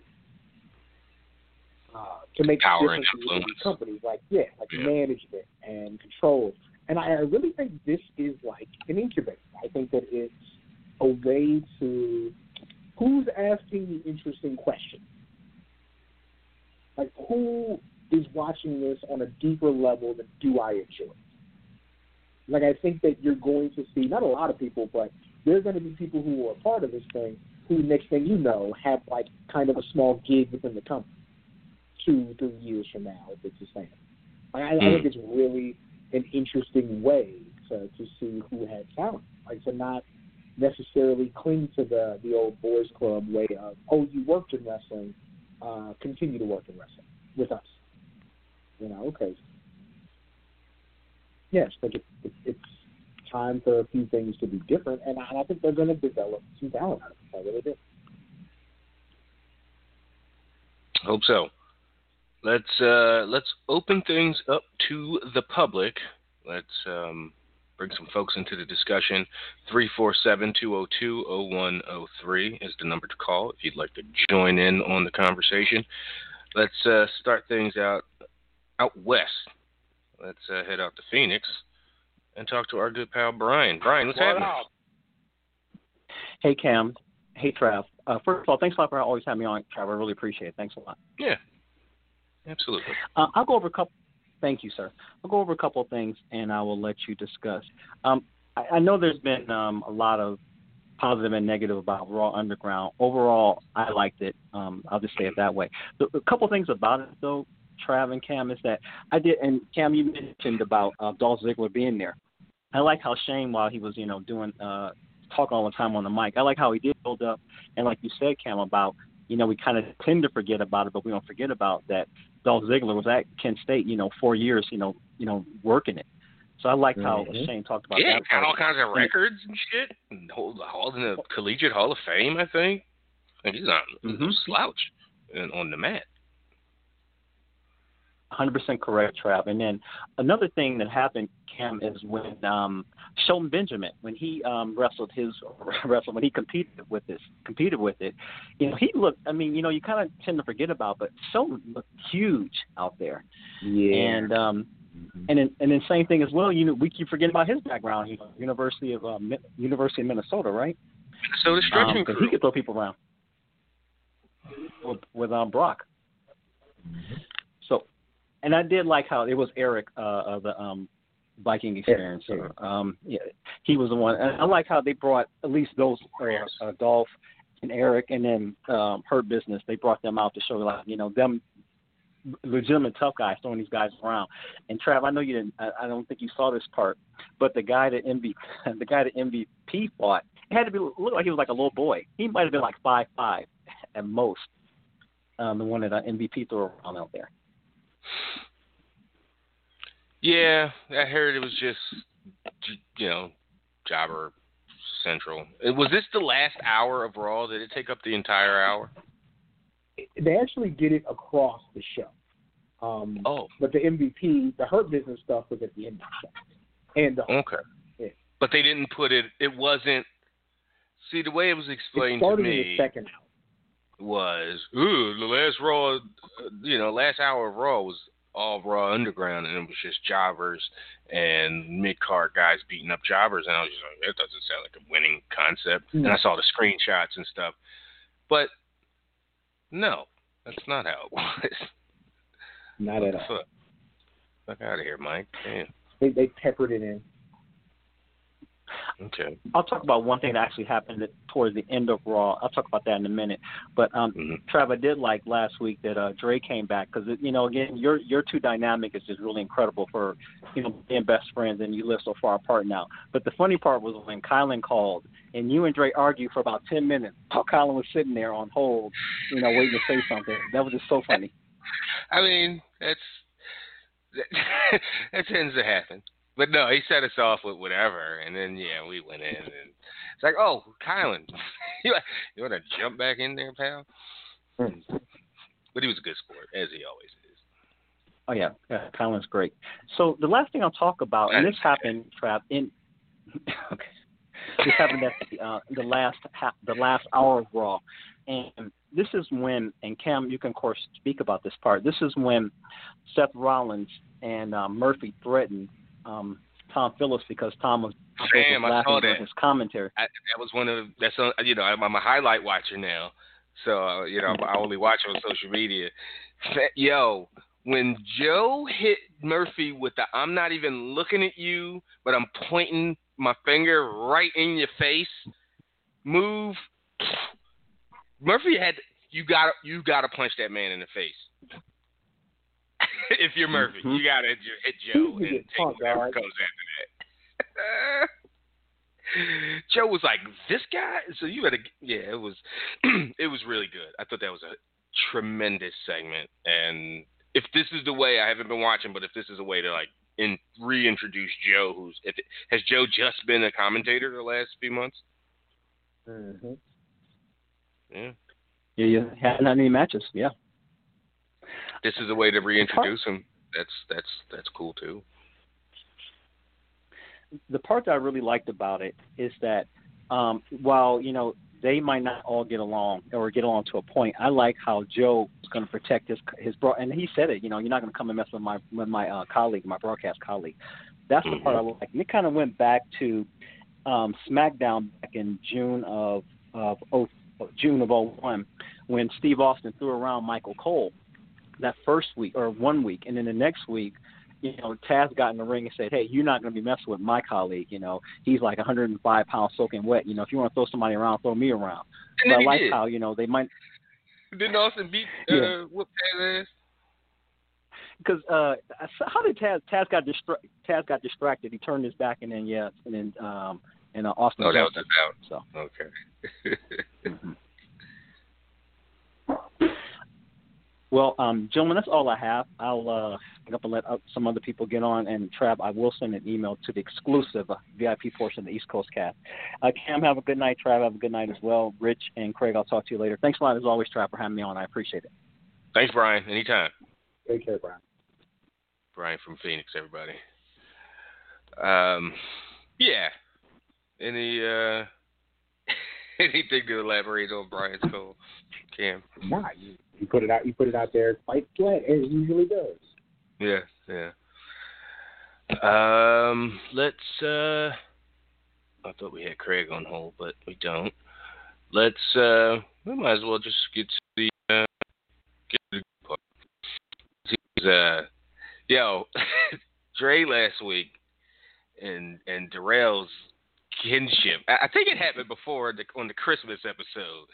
uh, to make Power and differences in these companies, like yeah, like Yeah. management and control. And I, I really think this is like an incubator. I think that it's a way to who's asking the interesting questions. Like who is watching this on a deeper level than do I enjoy? Like I think that you're going to see not a lot of people, but there's going to be people who are part of this thing who next thing you know have like kind of a small gig within the company two, three years from now if it's the same. I, I think it's really an interesting way to to see who had talent, like to not necessarily cling to the the old boys club way of oh you worked in wrestling, uh, continue to work in wrestling with us. You know, okay. Yes, but it, it, it's time for a few things to be different, and I, and I think they're going to develop some talent out of it. I really do. Hope so. Let's uh, let's open things up to the public. Let's um, bring some folks into the discussion. 347-202-0103 is the number to call if you'd like to join in on the conversation. Let's uh, start things out out west. Let's uh, head out to Phoenix and talk to our good pal Brian. Brian, what's happening? Hey, Cam. Hey, Trav. Uh, first of all, thanks a lot for always having me on, Trav. I really appreciate it. Thanks a lot. Yeah, absolutely. Uh, I'll go over a couple. Thank you, sir. I'll go over a couple of things, and I will let you discuss. Um, I, I know there's been um, a lot of positive and negative about Raw Underground. Overall, I liked it. Um, I'll just say it that way. The, a couple of things about it, though, Trav and Cam, is that I did, and Cam, you mentioned about uh, Dolph Ziggler being there. I like how Shane, while he was, you know, doing uh, talking all the time on the mic, I like how he did build up, and like you said, Cam, about you know we kind of tend to forget about it, but we don't forget about that Dolph Ziggler was at Kent State, you know, four years, you know, you know, working it. So I like how Mhm. Shane talked about Yeah, that. got part. all kinds of records and shit. And hold, hold in the Collegiate Hall of Fame, I think. And he's not no Mhm. slouch in, on the mat. 100% correct, Trav. And then another thing that happened, Cam, is when um, Shelton Benjamin, when he um, wrestled his *laughs* wrestled when he competed with this, competed with it, you know, he looked. I mean, you know, you kind of tend to forget about, but Shelton looked huge out there. Yeah. And um, and then and then same thing as well. You know, we keep forgetting about his background. You know, University of uh, Mi- University of Minnesota, right? So the stretching Um, crew. he could throw people around with, with um, Brock. So, and I did like how it was Erik uh, of the um, Viking experience. Erik. Um, yeah, he was the one. And I like how they brought at least those uh, uh, Dolph and Erik, and then um, Hurt Business. They brought them out to show like you know them legitimate tough guys throwing these guys around. And Trav, I know you didn't. I, I don't think you saw this part, but the guy that MVP, *laughs* the guy that MVP fought, it had to be look like he was like a little boy. He might have been like five five at most. um, the one that uh, MVP threw around out there. Yeah, I heard it was just, you know, Jobber Central. Was this the last hour of Raw? Did it take up the entire hour? They actually did it across the show. Um, Oh, But the MVP, the Hurt Business stuff was at the end of the show. And the, okay. Yeah. But they didn't put it. It wasn't. See, the way it was it explained to started in me the second hour. Was, ooh, the last Raw, you know, last hour of Raw was all Raw Underground, and it was just jobbers and mid card guys beating up jobbers, and I was just like, that doesn't sound like a winning concept. And I saw the screenshots and stuff, but no, that's not how it *laughs* was. Not What at all. fuck? Fuck out of here, Mike. Damn. They, they peppered it in. Okay. I'll talk about one thing that actually happened towards the end of Raw. I'll talk about that in a minute. But um, Mhm. Trav, I did like last week that uh, Dre came back because you know again your your two dynamic is just really incredible for you know being best friends and you live so far apart now. But the funny part was when Kylan called and you and Dre argued for about ten minutes while Kylan was sitting there on hold, you know, waiting to say something. That was just so funny. *laughs* I mean, that's that, *laughs* that tends to happen. But no, he set us off with whatever, and then yeah, we went in, and it's like, oh, Kylan, *laughs* you you want to jump back in there, pal? But he was a good sport, as he always is. Oh yeah, yeah, Kylan's great. So the last thing I'll talk about, and this happened, Trav, in *laughs* okay, this happened at the, uh, the last ha- the last hour of Raw, and this is when, and Cam, you can of course speak about this part. This is when Seth Rollins and uh, Murphy threatened um, Tom Phillips because Tom was, Sam, was I laughing saw that. his commentary. I, that was one of that's on, you know I'm, I'm a highlight watcher now, so uh, you know I only watch on social media. Yo, when Joe hit Murphy with the I'm not even looking at you, but I'm pointing my finger right in your face move, Murphy had you got you got to punch that man in the face. *laughs* if you're Murphy, Mhm. you got to hit Joe and take punked, whatever dog. comes after that. *laughs* Joe was like, "This guy." So you had to, yeah. It was, *clears throat* it was really good. I thought that was a tremendous segment. And if this is the way, I haven't been watching, but if this is a way to like in reintroduce Joe, who's if it, has Joe just been a commentator the last few months? Mm-hmm. Yeah. Yeah, you hadn't had any matches. Yeah. This is a way to reintroduce him. That's that's that's cool too. the part that I really liked about it is that um, while you know they might not all get along or get along to a point, I like how Joe is going to protect his his bro. And he said it, you know, you're not going to come and mess with my with my uh, colleague, my broadcast colleague. That's the part I like. And it kind of went back to um, SmackDown back in June of of oh, June of '01 when Steve Austin threw around Michael Cole that first week or one week, and then the next week you know, Taz got in the ring and said, "Hey, you're not going to be messing with my colleague. You know, he's like 105 pounds soaking wet. You know, if you want to throw somebody around, throw me around." And But I like did. how you know they might Didn't Austin beat uh, Yeah. whoop Taz ass? because uh, how did Taz Taz got distra- Taz got distracted. He turned his back and then yeah, and then um and uh, Austin. Oh, that was jumped his him. out. So Okay. *laughs* well, um, gentlemen, that's all I have. I'll uh, hang up and let uh, some other people get on. And Trav, I will send an email to the exclusive uh, VIP portion of the East Coast cast. Uh, Cam, have a good night. Trav, have a good night as well. Rich and Craig, I'll talk to you later. Thanks a lot as always, Trav, for having me on. I appreciate it. Thanks, Brian. Anytime. Take care, Brian. Brian from Phoenix, everybody. Um, yeah. Any uh, *laughs* anything to elaborate on Brian's call, Cam? Nah, you, you put it out. You put it out there quite flat as it usually does. Yeah, yeah. Um, let's. Uh, I thought we had Craig on hold, but we don't. Let's. Uh, we might as well just get to the. Uh, get to the good part. He's, uh, yo, *laughs* Dre last week, and and Darrell's kinship. I, I think it happened before the, on the Christmas episode,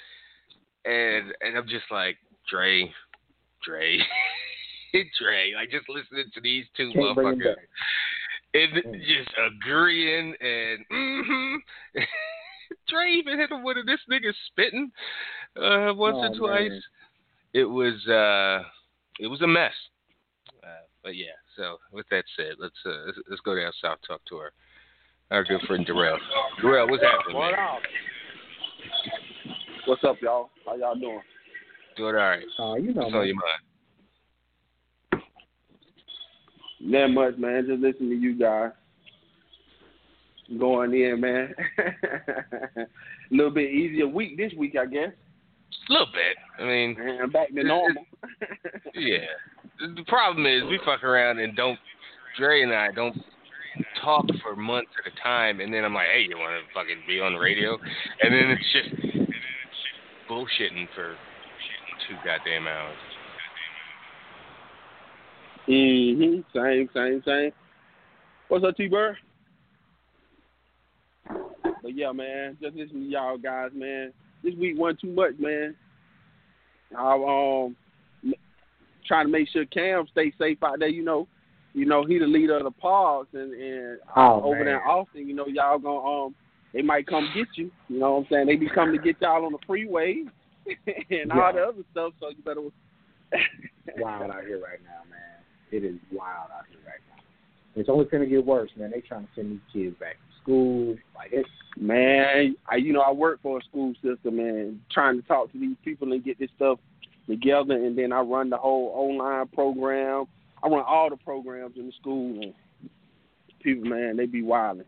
and and I'm just like Dre, Dre. *laughs* Dre, like just listening to these two Can't motherfuckers and Mm. just agreeing and mm-hmm. *laughs* Dre even hit him with it. This nigga spitting uh, once Oh, or twice. man. it was uh, it was a mess. Uh, but yeah, so with that said, let's uh, let's, let's go down south talk to our our good friend Darrell. Darrell, what's happening? What man? up? What's up, y'all? How y'all doing? Doing all right. Uh, you know, What's on man. your mind? Not much, man. Just listening to you guys. Going in, man. A *laughs* little bit easier week this week, I guess. A little bit. I mean, And back to normal. yeah. The the problem is we fuck around and don't. Dre and I don't talk for months at a time, and then I'm like, hey, you want to fucking be on the radio? And then it's just bullshitting for two goddamn hours. hmm Same, same, same. What's up, T Bird? But yeah, man, just listening to y'all guys, man. This week wasn't too much, man. I um trying to make sure Cam stay safe out there. You know, you know he the leader of the Pogs, and and Oh, over man. there in Austin, you know y'all gonna um they might come get you. You know what I'm saying? They be coming to get y'all on the freeway *laughs* and all the other stuff. So you better. *laughs* wild out here right now, man. It is wild out here right now. It's only going to get worse, man. They trying to send these kids back to school. Like it's Man, I you know I work for a school system and trying to talk to these people and get this stuff together, and then I run the whole online program. I run all the programs in the school, and people, man, they be wilding.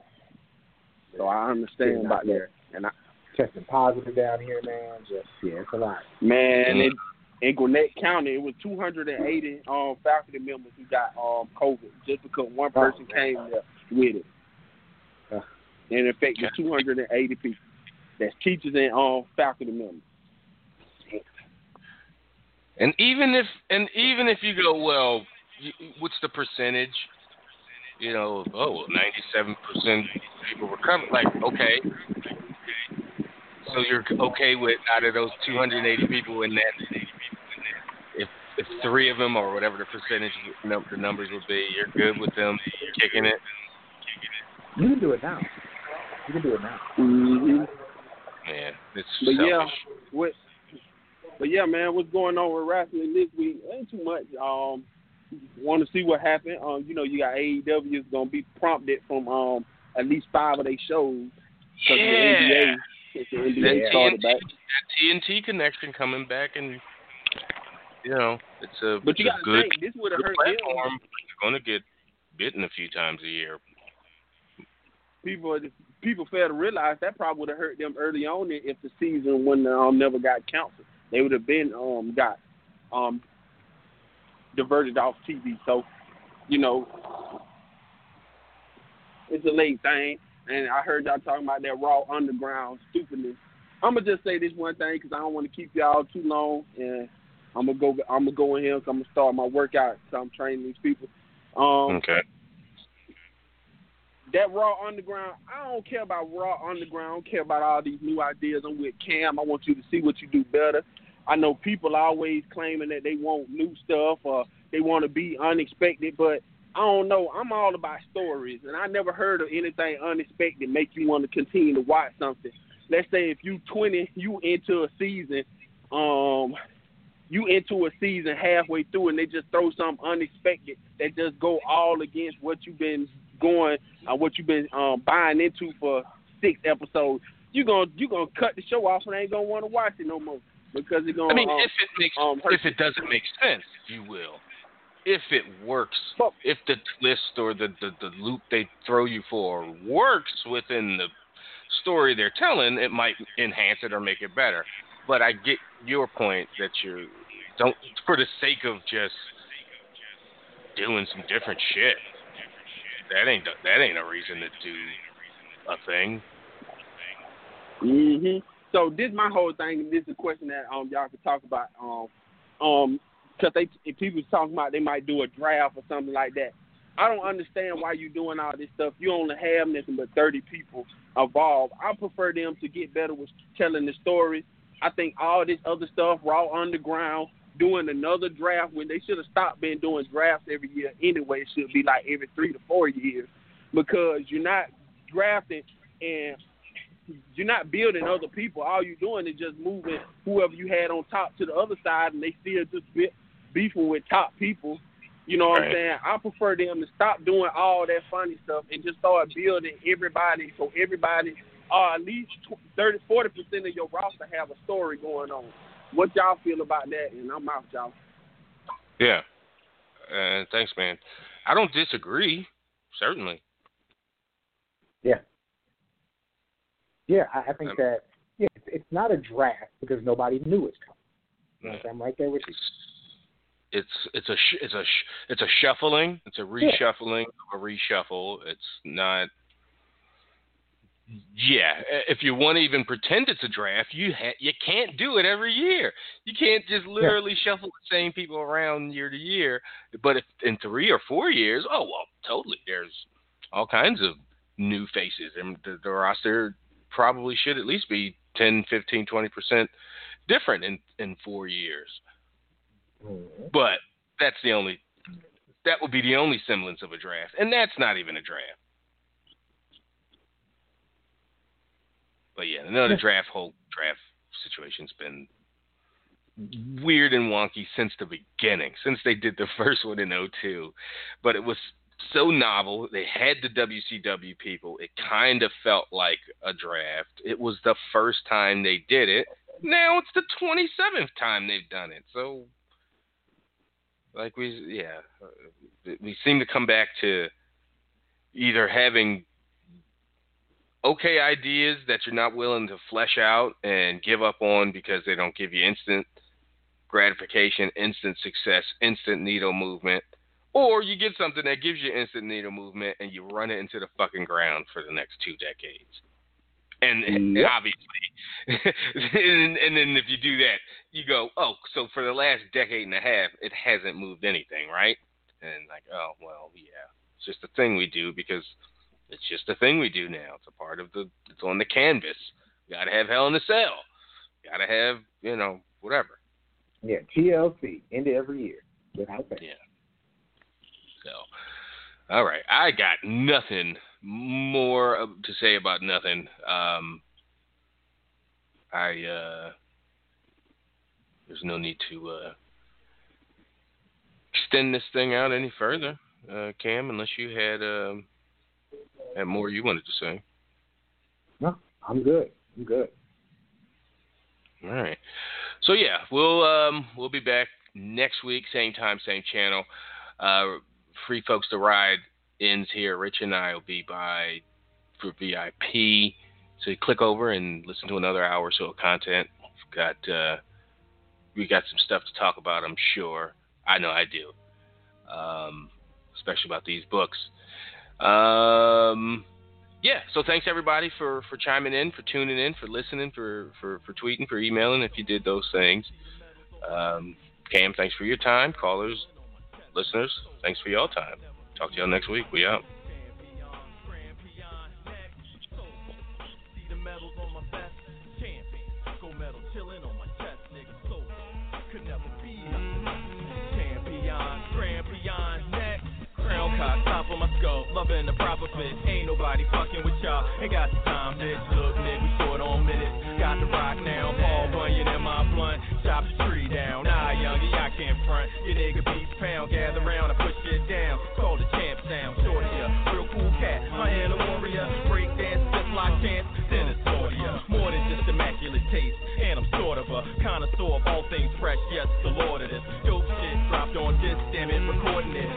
So I understand getting about that. there. And I, testing positive down here, man. Just yeah, it's a lot. man, in, in Gwinnett County, it was 280 um, faculty members who got um, COVID just because one person man. came there with it, Uh. and it affected 280 people. That's teachers and um, faculty members. And even if and even if you go, well, you, what's the percentage? You know, oh, well, ninety-seven percent people recover. Like, okay, so you're okay with out of those two hundred eighty people in that, if if three of them or whatever the percentage the numbers would be, you're good with them you're kicking it. You can do it now. You can do it now. Mm-hmm. Man, it's But selfish. yeah, what? But yeah, man, what's going on with wrestling this week? Ain't too much. Um, want to see what happened. Um, you know, you got AEW is gonna be prompted from um at least five of their shows. 'cause Yeah. The NBA, the NBA started TNT, that TNT connection coming back, and you know, it's a, But you got to good, think this would have hurt platform. They're going to get bitten a few times a year. People, people fail to realize that probably would have hurt them early on if the season when um never got canceled. They would have been um got um diverted off TV. So, you know, it's a late thing. And I heard y'all talking about that Raw Underground stupidness. I'm gonna just say this one thing because I don't want to keep y'all too long, and I'm gonna go. I'm gonna go in here. So I'm gonna start my workout. So I'm training these people. Um, Okay. that Raw Underground, I don't care about Raw Underground. I don't care about all these new ideas. I'm with Cam. I want you to see what you do better. I know people always claiming that they want new stuff or they want to be unexpected, but I don't know. I'm all about stories, and I never heard of anything unexpected make you want to continue to watch something. Let's say if you 20, you into a season, um, you into a season halfway through, and they just throw something unexpected that just go all against what you've been going, uh, what you've been um, buying into for six episodes. You gonna you gonna cut the show off and ain't gonna want to watch it no more because it's gonna. I mean, um, if it makes um, if it doesn't make sense, you will. If it works, But- if the twist or the, the the loop they throw you for works within the story they're telling, it might enhance it or make it better. But I get your point that you don't, for the sake of just doing some different shit. That ain't that ain't a reason to do a thing. hmm So this my whole thing. and This is a question that um y'all could talk about. Um, um, because they if people talking about they might do a draft or something like that. I don't understand why you're doing all this stuff. You only have nothing but thirty people involved. I prefer them to get better with telling the stories. I think all this other stuff, Raw Underground, doing another draft when they should have stopped being doing drafts every year anyway. It should be like every three to four years because you're not drafting and you're not building other people. All you're doing is just moving whoever you had on top to the other side, and they still just be, beefing with top people. You know what Right. I'm saying? I prefer them to stop doing all that funny stuff and just start building everybody so everybody, uh, at least tw- 30, 40 percent of your roster have a story going on. What y'all feel about that? And I'm out, y'all. Yeah. Uh, thanks, man. I don't disagree. Certainly. Yeah. Yeah, I, I think Um, that yeah, it's, it's not a draft because nobody knew it's coming. So I'm right there with you. It's it's a sh- it's a sh- it's a shuffling. It's a reshuffling of a reshuffle. It's not. Yeah, if you want to even pretend it's a draft, you ha- you can't do it every year. You can't just literally shuffle the same people around year to year. But if in three or four years, oh well, totally. There's all kinds of new faces, and the, the roster probably should at least be 10, 15, 20 percent different in in four years. Mm-hmm. But that's the only that would be the only semblance of a draft, and that's not even a draft. But yeah, another draft whole draft situation's been weird and wonky since the beginning, since they did the *laughs* first one in 02. But it was so novel. They had the WCW people. It kind of felt like a draft. It was the first time they did it. Now it's the 27th time they've done it. So like we yeah uh, we seem to come back to either having okay ideas that you're not willing to flesh out and give up on because they don't give you instant gratification instant success instant needle movement or you get something that gives you instant needle movement and you run it into the fucking ground for the next two decades and, and obviously *laughs* and, and then if you do that you go, oh, so for the last decade and a half, it hasn't moved anything, right? And like, oh, well, yeah, it's just a thing we do because it's just a thing we do now. It's a part of the, it's on the canvas. You gotta have Hell in a Cell. You gotta have, you know, whatever. Yeah, TLC end of every year without fail. Yeah. All right, I got nothing more to say about nothing. Um, I uh, there's no need to uh, extend this thing out any further, uh, Cam, unless you had um, had more you wanted to say. No, I'm good. I'm good. All right. So yeah, we'll um, we'll be back next week, same time, same channel. Uh, Free folks to ride ends here. Rich and I will be by for VIP. So you click over and listen to another hour or so of content. We've got uh, we got some stuff to talk about. I'm sure. I know I do. Um, especially about these books. Um, yeah, so thanks everybody for, for chiming in, for tuning in, for listening, for, for, for tweeting, for emailing if you did those things. Um, Cam, thanks for your time. Callers, listeners, thanks for your time. Talk to y'all next week. We out. Of my skull, loving the proper fit. Ain't nobody fucking with y'all. Ain't got the time, bitch. Look, nigga, short on minutes. Got the rock now, Paul Bunyan in my blunt. Chop the tree down. Nah, youngie, I can't front. Your nigga beats pound, gather round, I push it down. Call the champ down. shorty, ya. real cool cat. I am a warrior, break dance, just like chance. Then it's. More than just immaculate taste. And I'm sort of a connoisseur of all things fresh. Yes, the lord of this. Dope shit dropped on this, damn it, recording it.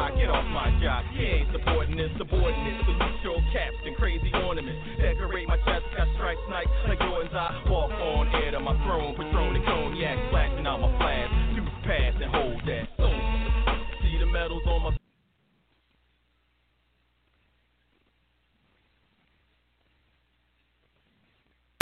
I get off my job. He ain't supporting this, subordinate. Salute caps and crazy ornaments. Decorate my chest, got stripes nice like Jordan's. I